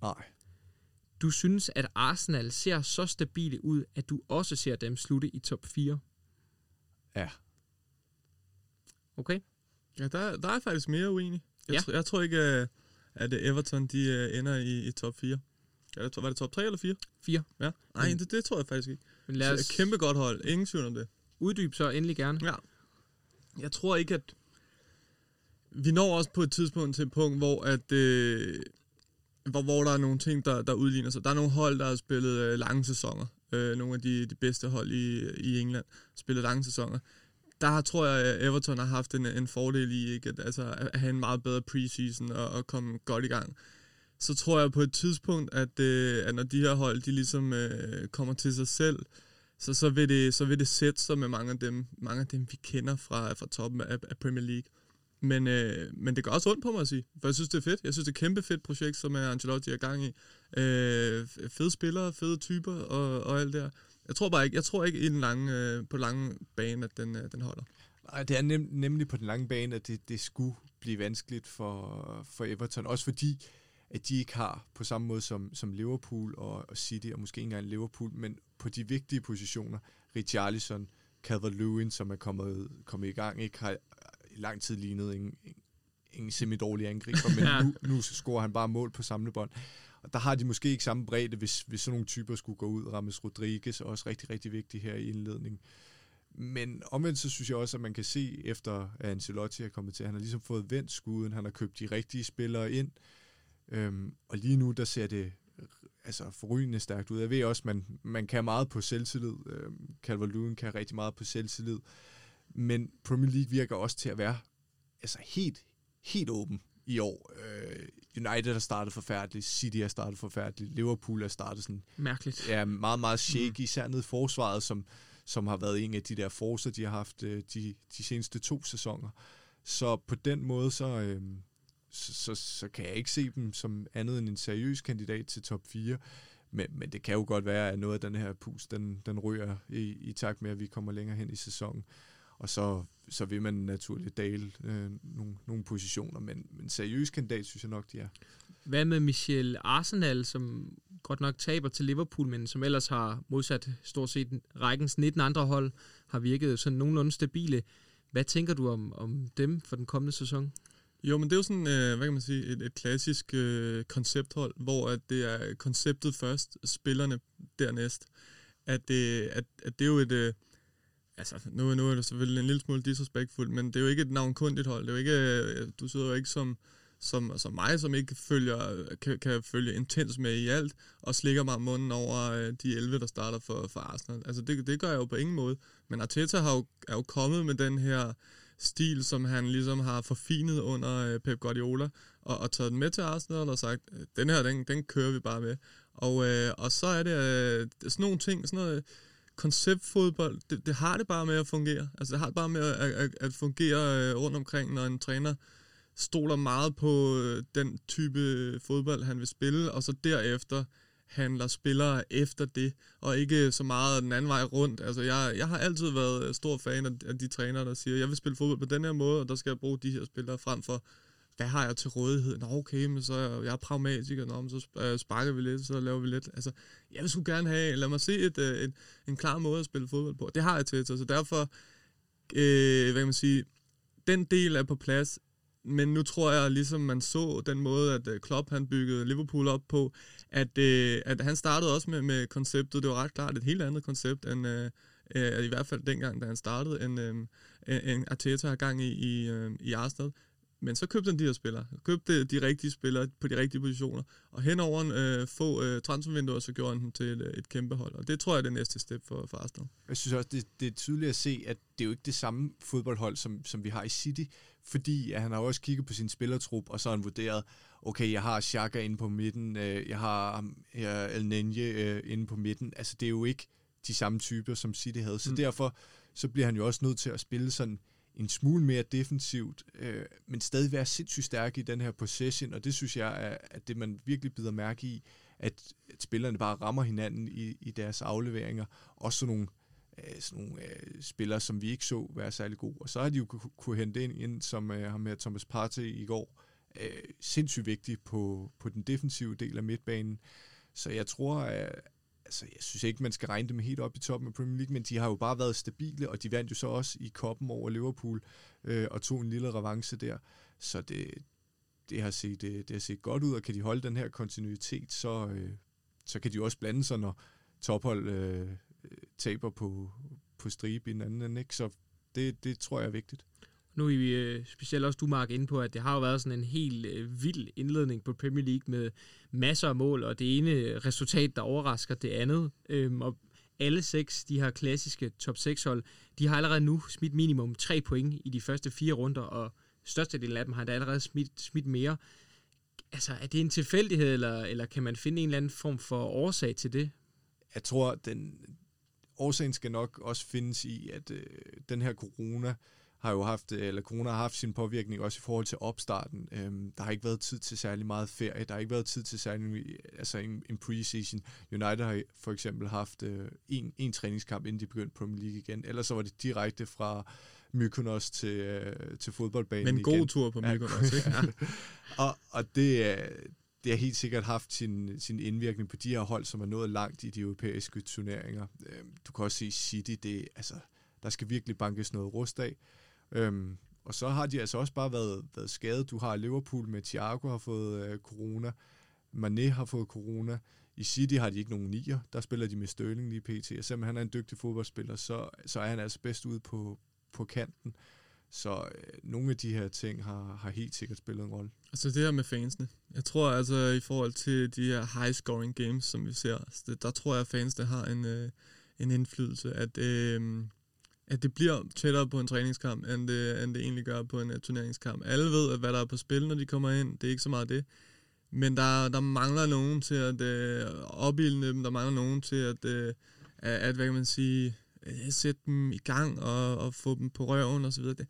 Nej. Du synes, at Arsenal ser så stabile ud, at du også ser dem slutte i top 4. Ja. Okay? Ja, der, der er faktisk mere uenig. Jeg, Ja. tr- jeg tror ikke, øh, at Everton de øh, ender i, i top 4. Ja, det, var det top 3 eller 4? 4. Ja. Nej, Mm. det, det tror jeg faktisk ikke. Men Lad os... os Kæmpe godt hold. Ingen tvivl om det. uddybe så endelig gerne. Ja. Jeg tror ikke, at... Vi når også på et tidspunkt til et punkt, hvor, at, øh, hvor, hvor der er nogle ting, der, der udligner sig. Der er nogle hold, der har spillet øh, lange sæsoner. Øh, nogle af de, de bedste hold i, i England spillet lange sæsoner. Der har, tror jeg, at Everton har haft en, en fordel i ikke? At, altså, at have en meget bedre preseason og, og komme godt i gang. Så tror jeg på et tidspunkt, at, øh, at når de her hold de ligesom øh, kommer til sig selv, så, så, vil det, så vil det sætte sig med mange af dem, mange af dem vi kender fra, fra toppen af, af Premier League. Men, øh, men det går også ondt på mig at sige, for jeg synes, det er fedt. Jeg synes, det er et kæmpe fedt projekt, som er Ancelotti er gang i. Øh, fede spillere, fede typer og, og alt det der. Jeg tror bare ikke, jeg tror ikke i den lange, øh, på den lange bane, at den, øh, den holder. Nej, det er nem, nemlig på den lange bane, at det, det skulle blive vanskeligt for, for Everton. Også fordi, at de ikke har på samme måde som, som Liverpool og, og City, og måske ikke engang Liverpool, men på de vigtige positioner, Richarlison, Calvert-Lewin, som er kommet, kommet i gang, ikke har i lang tid lignet en, en, en semi-dårlig angriber, men ja. nu, nu scorer han bare mål på samlebånd. Og der har de måske ikke samme bredde, hvis, hvis sådan nogle typer skulle gå ud. Rames Rodriguez er også rigtig, rigtig vigtig her i indledningen. Men omvendt så synes jeg også, at man kan se, efter at Ancelotti er kommet til, at han har ligesom fået vendt skuden, han har købt de rigtige spillere ind, øhm, og lige nu, der ser det altså forrygende stærkt ud. Jeg ved også, man, man kan meget på selvtillid. Øhm, Calvert-Lewin kan rigtig meget på selvtillid. Men Premier League virker også til at være altså helt, helt åben i år. Øh, United har startet forfærdeligt, City har startet forfærdeligt, Liverpool har startet sådan... Mærkeligt. Ja, meget, meget shaky, mm. især nede i forsvaret, som, som har været en af de der forser, de har haft øh, de, de seneste to sæsoner. Så på den måde, så, øh, så, så, så kan jeg ikke se dem som andet end en seriøs kandidat til top 4. Men, men det kan jo godt være, at noget af den her pus, den, den ryger i, i takt med, at vi kommer længere hen i sæsonen. Og så, så vil man naturligt dale øh, nogle, nogle positioner, men, men seriøs kandidat synes jeg nok, de er. Hvad med Michel Arsenal, som godt nok taber til Liverpool, men som ellers har modsat stort set rækkens 19 andre hold, har virket sådan nogenlunde stabile. Hvad tænker du om, om dem for den kommende sæson? Jo, men det er jo sådan, øh, hvad kan man sige, et, et klassisk øh, koncepthold, hvor at det er konceptet først, spillerne dernæst. At det, at, at det er jo et... Øh, altså, nu, nu er det selvfølgelig en lille smule disrespektfuldt, men det er jo ikke et navnkundigt hold. Det er jo ikke, øh, du sidder jo ikke som, som, som mig, som ikke følger, kan, kan følge intens med i alt, og slikker mig munden over øh, de 11, der starter for, for Arsenal. Altså, det, det gør jeg jo på ingen måde. Men Arteta har jo, er jo kommet med den her stil, som han ligesom har forfinet under øh, Pep Guardiola, og, og taget den med til Arsenal og sagt, den her, den, den kører vi bare med. Og, øh, og så er det øh, sådan nogle ting, sådan noget konceptfodbold, det, det har det bare med at fungere. Altså det har det bare med at, at, at fungere øh, rundt omkring, når en træner stoler meget på øh, den type fodbold, han vil spille, og så derefter handler spillere efter det, og ikke så meget den anden vej rundt. Altså, jeg, jeg har altid været stor fan af, af de trænere, der siger, jeg vil spille fodbold på den her måde, og der skal jeg bruge de her spillere frem for, hvad har jeg til rådighed? Nå, okay, men så er jeg er pragmatiker, Nå, men så øh, sparker vi lidt, så laver vi lidt. Altså, jeg vil sgu gerne have, lad mig se et, øh, et, en klar måde at spille fodbold på. Det har jeg til, så derfor, øh, hvad kan man sige, den del er på plads, men nu tror jeg, ligesom man så den måde, at øh, Klopp han byggede Liverpool op på, at, øh, at han startede også med, med konceptet. Det var ret klart et helt andet koncept, end øh, øh, i hvert fald dengang, da han startede, end, øh, end Arteta har gang i, i, øh, i Arsenal. Men så købte han de her spillere. Købte de rigtige spillere på de rigtige positioner. Og hen over en øh, få øh, transfervinduer, så gjorde han dem til et, et kæmpe hold. Og det tror jeg er det næste step for, for Arsenal. Jeg synes også, det, det er tydeligt at se, at det er jo ikke det samme fodboldhold, som, som vi har i City. Fordi at han har også kigget på sin spillertrup, og så har han vurderet, okay, jeg har Xhaka inde på midten, øh, jeg har jeg El Nenje øh, inde på midten. Altså, det er jo ikke de samme typer, som City havde. Så mm. derfor så bliver han jo også nødt til at spille sådan en smule mere defensivt, øh, men stadig være sindssygt stærk i den her possession, og det synes jeg er, at det, man virkelig bider mærke i, at, at spillerne bare rammer hinanden i, i deres afleveringer. Også sådan nogle, øh, sådan nogle øh, spillere, som vi ikke så være særlig gode. Og så har de jo kunne, kunne hente ind, ind som øh, har med Thomas Partey i går, øh, sindssygt vigtig på, på den defensive del af midtbanen. Så jeg tror, at altså, jeg synes ikke, man skal regne dem helt op i toppen af Premier League, men de har jo bare været stabile, og de vandt jo så også i koppen over Liverpool, øh, og tog en lille revanche der. Så det, det, har set, det, det har set godt ud, og kan de holde den her kontinuitet, så, øh, så kan de også blande sig, når tophold øh, øh, taber på, på stribe i den anden ende. Ikke? Så det, det tror jeg er vigtigt. Nu er vi øh, specielt også du, Mark, inde på, at det har jo været sådan en helt øh, vild indledning på Premier League med masser af mål, og det ene øh, resultat, der overrasker det andet. Øhm, og alle seks, de her klassiske top 6 hold, de har allerede nu smidt minimum tre point i de første fire runder, og størstedelen af dem har da allerede smidt, smidt mere. Altså, er det en tilfældighed, eller, eller kan man finde en eller anden form for årsag til det? Jeg tror, den årsagen skal nok også findes i, at øh, den her corona har jo haft, eller corona har haft sin påvirkning også i forhold til opstarten. Øhm, der har ikke været tid til særlig meget ferie, der har ikke været tid til særlig, altså en, en preseason. United har for eksempel haft øh, en, en træningskamp, inden de begyndte Premier League igen. Ellers så var det direkte fra Mykonos til, øh, til fodboldbanen Men en god igen. tur på Mykonos, ikke? Ja. og, og det, er, det har helt sikkert haft sin, sin indvirkning på de her hold, som er nået langt i de europæiske turneringer. Øhm, du kan også se City, det, altså, der skal virkelig bankes noget rust af. Øhm, og så har de altså også bare været, været skadet. Du har Liverpool med Thiago har fået øh, corona. Mané har fået corona. I City har de ikke nogen nier. Der spiller de med Sterling lige pt. Og selvom han er en dygtig fodboldspiller, så, så er han altså bedst ude på, på kanten. Så øh, nogle af de her ting har, har helt sikkert spillet en rolle. Altså det her med fansene. Jeg tror altså i forhold til de her high scoring games, som vi ser, der tror jeg at fansene har en, øh, en indflydelse. At, øh, at det bliver tættere på en træningskamp, end det, end det egentlig gør på en uh, turneringskamp. Alle ved, at hvad der er på spil, når de kommer ind. Det er ikke så meget det. Men der, der mangler nogen til at øh, uh, opbilde dem. Der mangler nogen til at, uh, at, hvad kan man sige, uh, sætte dem i gang og, og få dem på røven og så videre. Det,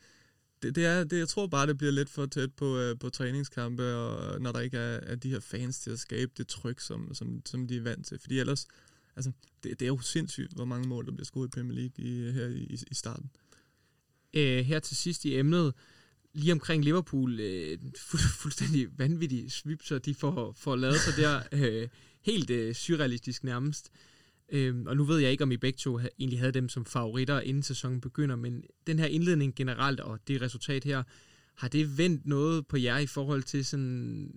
det, det er, det, jeg tror bare, det bliver lidt for tæt på, øh, på træningskampe, og når der ikke er, er de her fans til at skabe det tryk, som, som, som de er vant til. Fordi ellers, altså, det, det er jo sindssygt, hvor mange mål, der bliver skudt i Premier League i, her i, i starten. Øh, her til sidst i emnet, lige omkring Liverpool, øh, fu- fuldstændig vanvittige svipser, de får, får lavet sig der, øh, helt øh, surrealistisk nærmest. Øh, og nu ved jeg ikke, om I begge to egentlig havde dem som favoritter, inden sæsonen begynder, men den her indledning generelt, og det resultat her, har det vendt noget på jer i forhold til sådan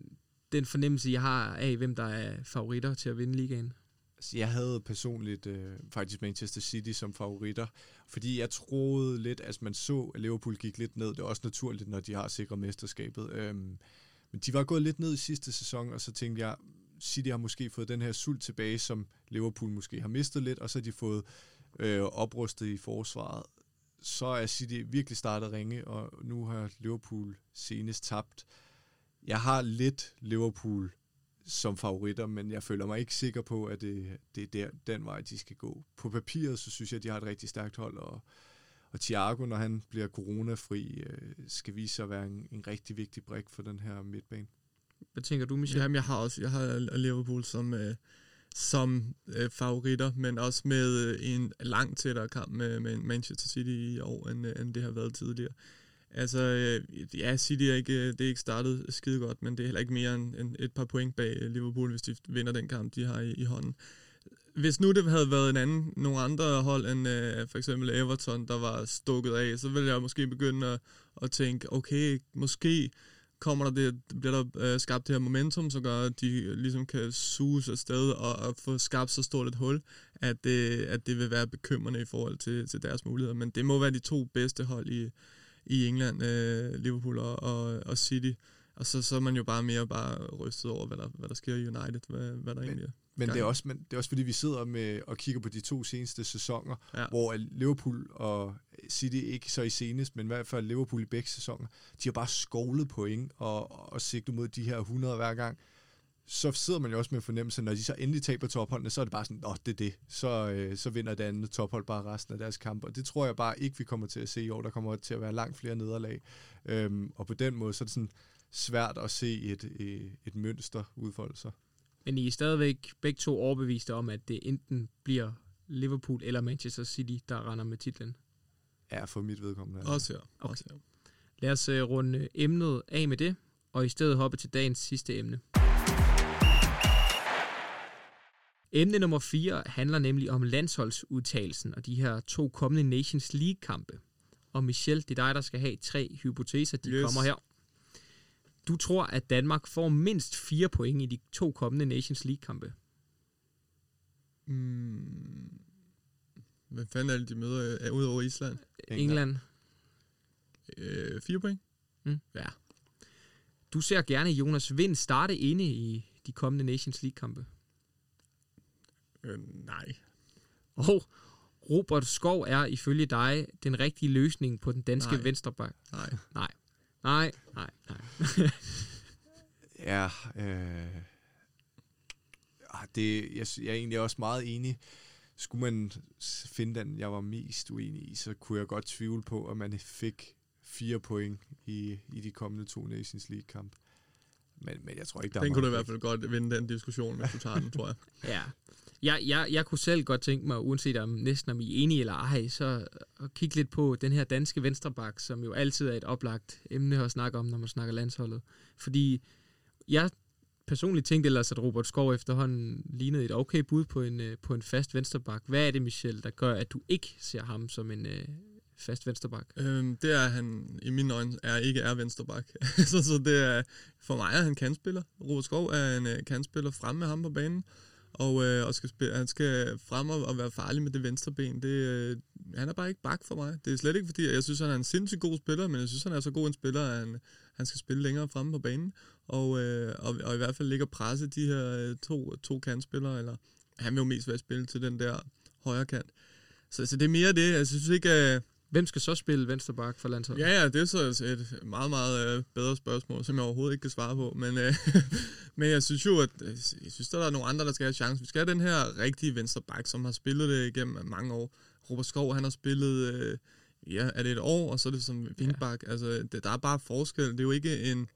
den fornemmelse, jeg har af, hvem der er favoritter til at vinde ligaen? Jeg havde personligt øh, faktisk Manchester City som favoritter, fordi jeg troede lidt, at man så, at Liverpool gik lidt ned. Det er også naturligt, når de har sikret mesterskabet. Øhm, men de var gået lidt ned i sidste sæson, og så tænkte jeg, City har måske fået den her sult tilbage, som Liverpool måske har mistet lidt, og så har de fået øh, oprustet i forsvaret. Så er City virkelig startet ringe, og nu har Liverpool senest tabt. Jeg har lidt Liverpool som favoritter, men jeg føler mig ikke sikker på, at det, det er der, den vej, de skal gå. På papiret, så synes jeg, at de har et rigtig stærkt hold, og, og Thiago, når han bliver coronafri, øh, skal vise sig at være en, en rigtig vigtig brik for den her midtbane. Hvad tænker du, Michel? Jamen, jeg har også jeg har Liverpool som, øh, som øh, favoritter, men også med øh, en lang tættere kamp med, med Manchester City i år, end, øh, end det har været tidligere. Altså, øh, ja, City er ikke, øh, det er ikke startet skide godt, men det er heller ikke mere end, end et par point bag øh, Liverpool, hvis de vinder den kamp, de har i, i hånden. Hvis nu det havde været en anden, nogle andre hold end øh, for eksempel Everton, der var stukket af, så ville jeg måske begynde at, at tænke, okay, måske kommer der det, bliver der øh, skabt det her momentum, så gør, at de ligesom kan suge sig afsted og, og få skabt så stort et hul, at det, at det vil være bekymrende i forhold til, til deres muligheder. Men det må være de to bedste hold i, i England, øh, Liverpool og, og, og City. Og så, så er man jo bare mere bare rystet over, hvad der, hvad der sker i United, hvad, hvad der Men- egentlig er. Men Gang. det er, også, men det er også fordi, vi sidder med og kigger på de to seneste sæsoner, Ja. ja. hvor Liverpool og City ikke så i senest, men i hvert fald Liverpool i begge sæsoner, de har bare skovlet point og, og sigtet mod de her 100 hver gang. Så sidder man jo også med fornemmelse, når de så endelig taber topholdene, så er det bare sådan, åh, det er det. Så, øh, så vinder det andet tophold bare resten af deres kampe. Og det tror jeg bare ikke, vi kommer til at se i år. Der kommer til at være langt flere nederlag. Øhm, og på den måde, så er det sådan svært at se et, et, et mønster udfolde sig. Men I er stadigvæk begge to overbeviste om, at det enten bliver Liverpool eller Manchester City, der render med titlen. Ja, for mit vedkommende. Også her. Okay. Også her. Lad os uh, runde emnet af med det, og i stedet hoppe til dagens sidste emne. Emne nummer 4 handler nemlig om landsholdsudtagelsen og de her to kommende Nations League-kampe. Og Michel, det er dig, der skal have tre hypoteser. De Yes. kommer her. Du tror, at Danmark får mindst fire point i de to kommende Nations League-kampe. Mm. Hvad fanden er det, de møder øh, ud over Island? England. Øh, fire point? Mm. Ja. Du ser gerne Jonas Vind starte inde i de kommende Nations League-kampe. Øh, nej. Og Robert Skov er ifølge dig den rigtige løsning på den danske Nej. venstreback. Nej. Nej. Nej, nej, nej. Ja, øh, ah, det, jeg, jeg er egentlig også meget enig. Skulle man finde den, jeg var mest uenig i, så kunne jeg godt tvivle på, at man fik fire point i, i de kommende to Nations League-kamp. Men, men jeg tror ikke, der Den kunne du i hvert fald godt vinde den diskussion, hvis du tager den, tror jeg. Ja. Jeg, jeg, jeg kunne selv godt tænke mig, uanset om næsten om I er enige eller ej, så at kigge lidt på den her danske venstreback, som jo altid er et oplagt emne at snakke om, når man snakker landsholdet. Fordi jeg personligt tænkte ellers, at Robert Skov efterhånden lignede et okay bud på en, øh, på en fast venstreback. Hvad er det, Michel, der gør, at du ikke ser ham som en øh, fast venstreback? Øhm, det er, at han i mine øjne er, ikke er venstreback. så, så det er, for mig er han kandspiller. Robert Skov er en øh, uh, kandspiller frem med ham på banen. Og, øh, og skal spille, han skal frem og, og være farlig med det venstre ben. Det, øh, han er bare ikke bak for mig. Det er slet ikke fordi, jeg synes, han er en sindssygt god spiller, men jeg synes, han er så god en spiller, at han, han skal spille længere fremme på banen. Og, øh, og, og i hvert fald ligge og presse de her øh, to, to kantspillere. Eller, han vil jo mest være spille til den der højre kant. Så, så det er mere det. Altså, jeg synes ikke, at Hvem skal så spille venstreback for landsholdet? Ja, ja, det er så et meget, meget øh, bedre spørgsmål, som jeg overhovedet ikke kan svare på. Men, øh, men jeg synes jo, at øh, jeg synes, der er nogle andre, der skal have chance. Vi skal have den her rigtige venstreback, som har spillet det igennem mange år. Robert Skov, han har spillet, øh, ja, er det et år, og så er det som vingbak. Ja. Altså, det, der er bare forskel. Det er jo ikke en, det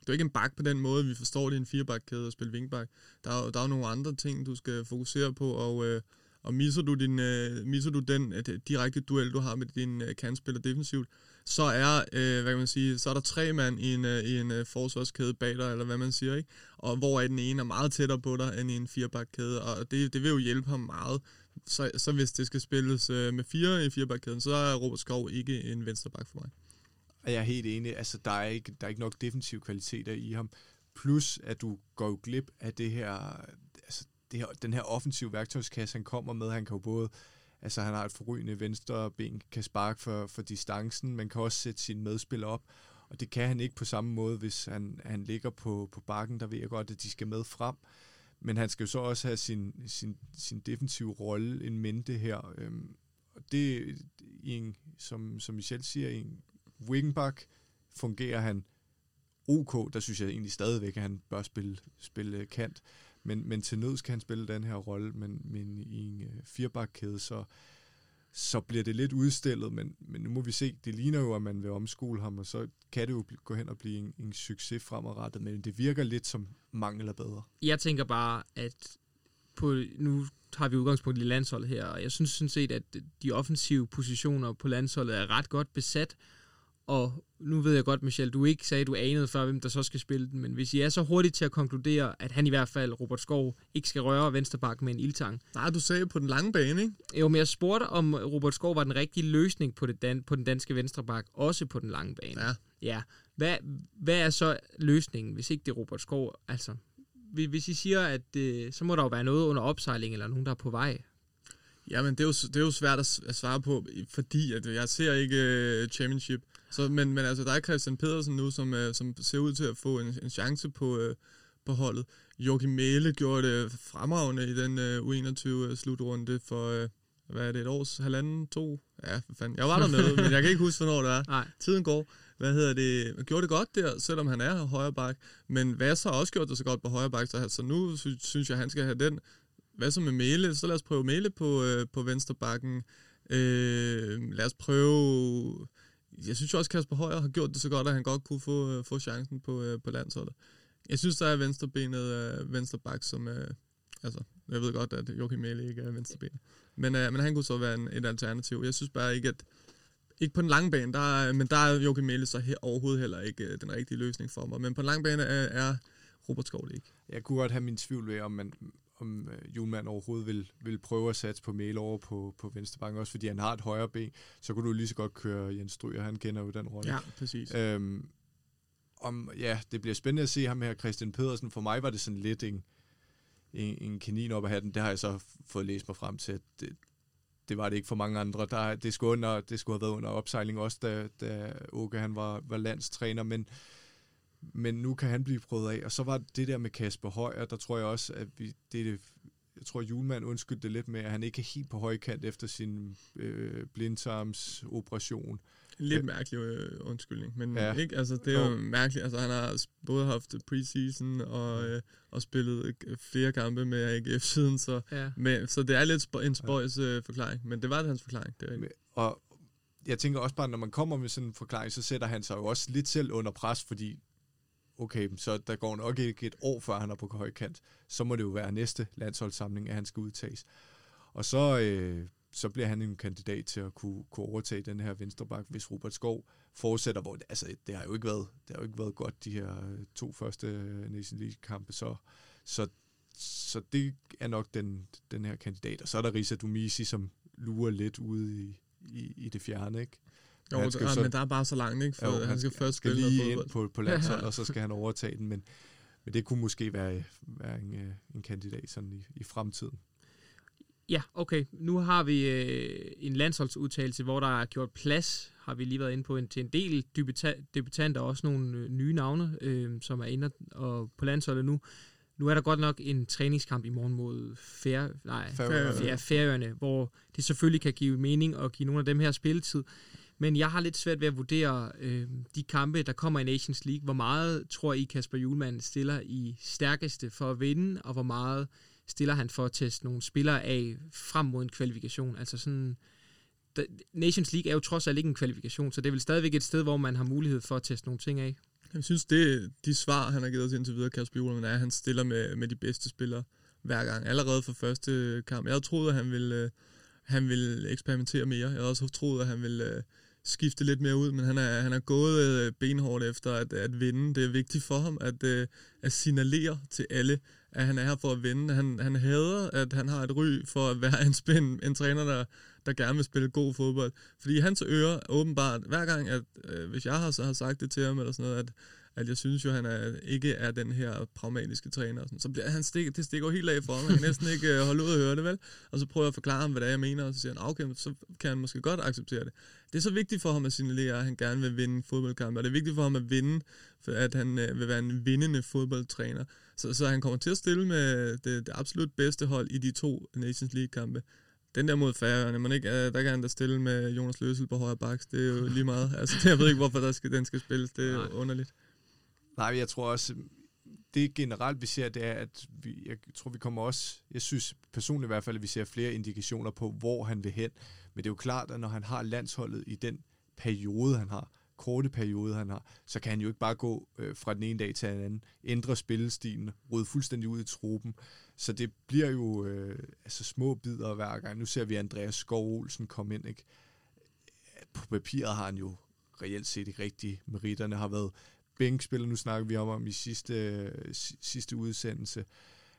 er jo ikke en bak på den måde, vi forstår det i en firebakkæde at spille vingbak. Der er, der er jo nogle andre ting, du skal fokusere på, og... Øh, og misser du, din, øh, misser du den øh, direkte duel, du har med din øh, kandspiller defensivt, så er, øh, hvad kan man sige, så er der tre mand i en, øh, i en øh, forsvarskæde bag dig, eller hvad man siger, ikke? Og hvor er den ene er meget tættere på dig end i en firebakkæde, og det, det vil jo hjælpe ham meget. Så, så hvis det skal spilles øh, med fire i firebakkæden, så er Robert Skov ikke en vensterbak for mig. Jeg er helt enig. Altså, der er ikke, der er ikke nok defensiv kvaliteter i ham. Plus, at du går glip af det her, det her, den her offensive værktøjskasse, han kommer med. Han kan jo både, altså han har et forrygende venstre ben, kan sparke for, for distancen, men kan også sætte sin medspil op. Og det kan han ikke på samme måde, hvis han, han ligger på, på bakken. Der ved jeg godt, at de skal med frem. Men han skal jo så også have sin, sin, sin defensive rolle en mente her. Øhm, og det, i en, som, som Michel siger, i en wingback fungerer han OK. Der synes jeg egentlig stadigvæk, at han bør spille, spille kant. Men, men til nød skal han spille den her rolle, men, men i en øh, firebakkæde, så, så bliver det lidt udstillet, men, men nu må vi se. Det ligner jo, at man vil omskole ham, og så kan det jo gå hen og blive en, en succes fremadrettet, men det virker lidt som mangel af bedre. Jeg tænker bare, at på, nu har vi udgangspunkt i landsholdet her, og jeg synes sådan set, at de offensive positioner på landsholdet er ret godt besat, og nu ved jeg godt, Michel, du ikke sagde, du anede før, hvem der så skal spille den, men hvis I er så hurtigt til at konkludere, at han i hvert fald, Robert Skov, ikke skal røre venstreback med en ildtang. Nej, du sagde på den lange bane, ikke? Jo, men jeg spurgte, om Robert Skov var den rigtige løsning på, det dan- på den danske venstreback, også på den lange bane. Ja. Ja. Hvad, hvad er så løsningen, hvis ikke det er Robert Skov? Altså, hvis I siger, at øh, så må der jo være noget under opsejling, eller nogen, der er på vej. Jamen, det er jo, det er jo svært at, svare på, fordi at jeg ser ikke uh, championship. Så, men, men altså, der er Christian Pedersen nu, som, uh, som ser ud til at få en, en chance på, uh, på holdet. Joachim Mæle gjorde det fremragende i den uh, U21-slutrunde for, uh, hvad er det, et års, halvanden, to? Ja, for fanden. Jeg var dernede, men jeg kan ikke huske, hvornår det er. Nej. Tiden går. Hvad hedder det? Gjorde det godt der, selvom han er højre bak. Men hvad så har også gjort det så godt på højre bak, så, så nu sy- synes jeg, han skal have den. Hvad så med Mæle? Så lad os prøve Mæle på, øh, på venstre bakken. Øh, lad os prøve... Jeg synes jo også, Kasper Højer har gjort det så godt, at han godt kunne få, øh, få chancen på, øh, på landsholdet. Jeg synes, der er venstrebenet øh, venstre bak, som... Øh, altså, jeg ved godt, at Joachim Mæle ikke er venstrebenet. Men, øh, men han kunne så være en, et alternativ. Jeg synes bare ikke, at ikke på den lange bane, der er, men der er Joachim Mæle så he, overhovedet heller ikke øh, den rigtige løsning for mig. Men på den lange bane er, er Robert Skov det ikke. Jeg kunne godt have min tvivl ved, om man om Julemand overhovedet vil, vil prøve at satse på Mæle over på, på venstrebanken, også fordi han har et højre ben, så kunne du lige så godt køre Jens Stryger, han kender jo den rolle. Ja, præcis. Øhm, om, ja, det bliver spændende at se ham her, Christian Pedersen. For mig var det sådan lidt en, en, en kanin op at have den. Det har jeg så fået læst mig frem til, at det, det var det ikke for mange andre. Der, det, skulle under, det skulle have været under opsejling også, da, da Åke han var, var landstræner, men, men nu kan han blive prøvet af. Og så var det der med Kasper Højer, der tror jeg også, at vi, det er det, jeg tror, Julemand undskyldte det lidt med, at han ikke er helt på højkant efter sin øh, blindtarmsoperation. Lidt mærkelig øh, undskyldning, men ja. Ikke, altså, det er jo mærkeligt. Altså, han har både haft preseason og, øh, og spillet øh, flere kampe med AGF siden, så, Ja. men, så det er lidt spo- en spøjs øh, forklaring, men det var det hans forklaring. Det er. Og jeg tænker også bare, når man kommer med sådan en forklaring, så sætter han sig jo også lidt selv under pres, fordi okay, så der går nok ikke et år, før han er på højkant. Så må det jo være næste landsholdssamling, at han skal udtages. Og så, øh, så bliver han en kandidat til at kunne, kunne overtage den her venstreback, hvis Robert Skov fortsætter, hvor det, altså, det har jo ikke været, det har jo ikke været godt, de her øh, to første øh, Nation League-kampe, så, så, så det er nok den, den her kandidat. Og så er der Risa Dumisi, som lurer lidt ude i, i, i det fjerne, ikke? Jo, han skal der, så, men der er bare så langt, ikke? For jo, han, han skal, skal først spille lige ind på, på landshold, og så skal han overtage den, men, men det kunne måske være, være en, øh, en kandidat sådan i, i fremtiden. Ja, okay. Nu har vi øh, en landsholdsudtalelse, hvor der er gjort plads, har vi lige været inde på, en, til en del debutanter og også nogle øh, nye navne, øh, som er inde og på landsholdet nu. Nu er der godt nok en træningskamp i morgen mod Fær, nej, Færøerne. Færøerne, hvor det selvfølgelig kan give mening at give nogle af dem her spilletid. Men jeg har lidt svært ved at vurdere øh, de kampe, der kommer i Nations League. Hvor meget tror I, Kasper Julemand stiller i stærkeste for at vinde, og hvor meget stiller han for at teste nogle spillere af frem mod en kvalifikation? Altså sådan, Nations League er jo trods alt ikke en kvalifikation, så det er vel stadigvæk et sted, hvor man har mulighed for at teste nogle ting af. Jeg synes, det de svar, han har givet os indtil videre, Kasper Julemand, er, at han stiller med, med de bedste spillere hver gang. Allerede fra første kamp. Jeg troede, at han ville, øh, han ville eksperimentere mere. Jeg havde også troet, at han ville øh, skifte lidt mere ud, men han er, han er gået øh, benhårdt efter at, at vinde. Det er vigtigt for ham at, øh, at signalere til alle, at han er her for at vinde. Han, han hader, at han har et ry for at være en, spin, en træner, der, der gerne vil spille god fodbold. Fordi hans ører åbenbart, hver gang, at øh, hvis jeg har, så har sagt det til ham, eller sådan noget, at at jeg synes jo, han er, ikke er den her pragmatiske træner. Sådan. Så bliver han stik, det stikker helt af for ham. Han kan næsten ikke uh, holde ud og høre det, vel? Og så prøver jeg at forklare ham, hvad det er, jeg mener, og så siger han, okay, så kan han måske godt acceptere det. Det er så vigtigt for ham at signalere, at han gerne vil vinde fodboldkampe, og det er vigtigt for ham at vinde, for at han uh, vil være en vindende fodboldtræner. Så, så han kommer til at stille med det, det absolut bedste hold i de to Nations League-kampe. Den der mod Færøerne, man ikke, der kan han da stille med Jonas Løsel på højre baks. Det er jo lige meget. Altså, jeg ved ikke, hvorfor der skal, den skal spilles. Det er Nej. underligt. Nej, jeg tror også, det generelt vi ser, det er, at vi, jeg tror, vi kommer også, jeg synes personligt i hvert fald, at vi ser flere indikationer på, hvor han vil hen. Men det er jo klart, at når han har landsholdet i den periode, han har, korte periode, han har, så kan han jo ikke bare gå øh, fra den ene dag til den anden, ændre spillestilen, rydde fuldstændig ud i truppen. Så det bliver jo øh, altså små bidder hver gang. Nu ser vi Andreas Skov Olsen komme ind. Ikke? På papiret har han jo reelt set ikke rigtig meritterne har været bænkspiller, nu snakker vi om om i sidste, sidste udsendelse,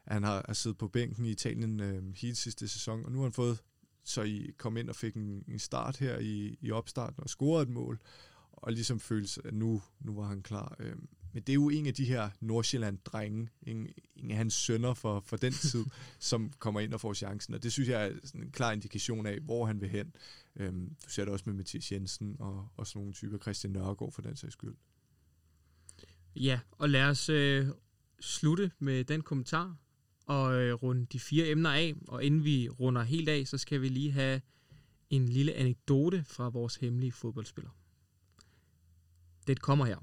han har, siddet på bænken i Italien øh, hele sidste sæson, og nu har han fået så I kom ind og fik en, en start her i, i opstarten og scorede et mål, og ligesom føles, at nu, nu var han klar. Øh, men det er jo en af de her Nordsjælland-drenge, en, en af hans sønner for, for den tid, som kommer ind og får chancen, og det synes jeg er sådan en klar indikation af, hvor han vil hen. Øh, du ser det også med Mathias Jensen og, og sådan nogle typer, Christian Nørgaard for den sags skyld. Ja, og lad os øh, slutte med den kommentar og øh, runde de fire emner af. Og inden vi runder helt af, så skal vi lige have en lille anekdote fra vores hemmelige fodboldspiller. Det kommer her.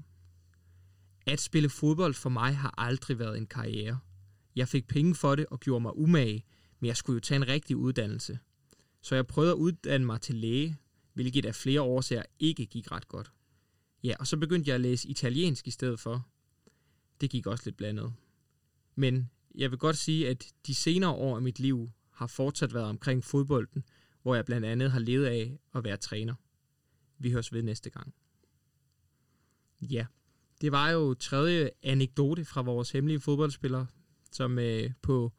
At spille fodbold for mig har aldrig været en karriere. Jeg fik penge for det og gjorde mig umage, men jeg skulle jo tage en rigtig uddannelse. Så jeg prøvede at uddanne mig til læge, hvilket af flere årsager ikke gik ret godt. Ja, og så begyndte jeg at læse italiensk i stedet for. Det gik også lidt blandet. Men jeg vil godt sige, at de senere år af mit liv har fortsat været omkring fodbolden, hvor jeg blandt andet har levet af at være træner. Vi høres ved næste gang. Ja, det var jo tredje anekdote fra vores hemmelige fodboldspiller, som øh, på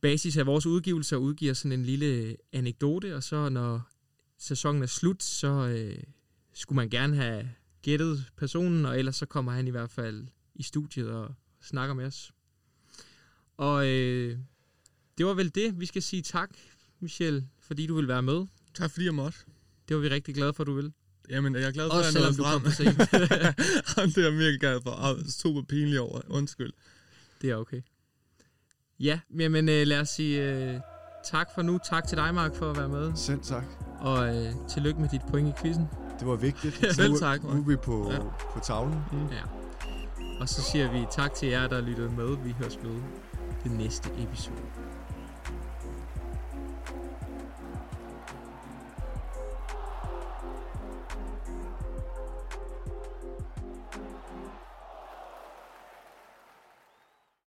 basis af vores udgivelser udgiver sådan en lille anekdote, og så når sæsonen er slut, så øh, skulle man gerne have gættet personen, og ellers så kommer han i hvert fald i studiet og snakker med os. Og øh, det var vel det. Vi skal sige tak, Michel, fordi du vil være med. Tak fordi jeg måtte. Det var vi rigtig glade for, at du vil. Jamen, jeg er glad for, Også at jeg nåede frem. det er jeg virkelig glad for. Og super pinlig over. Undskyld. Det er okay. Ja, men øh, lad os sige øh, tak for nu. Tak til dig, Mark, for at være med. Selv tak. Og øh, tillykke med dit point i quizzen. Det var vigtigt. Ja, selv tak. Nu, nu er vi på, ja. på tavlen. Mm. Ja. Og så siger vi tak til jer, der lyttede med. Vi høres ved det næste episode.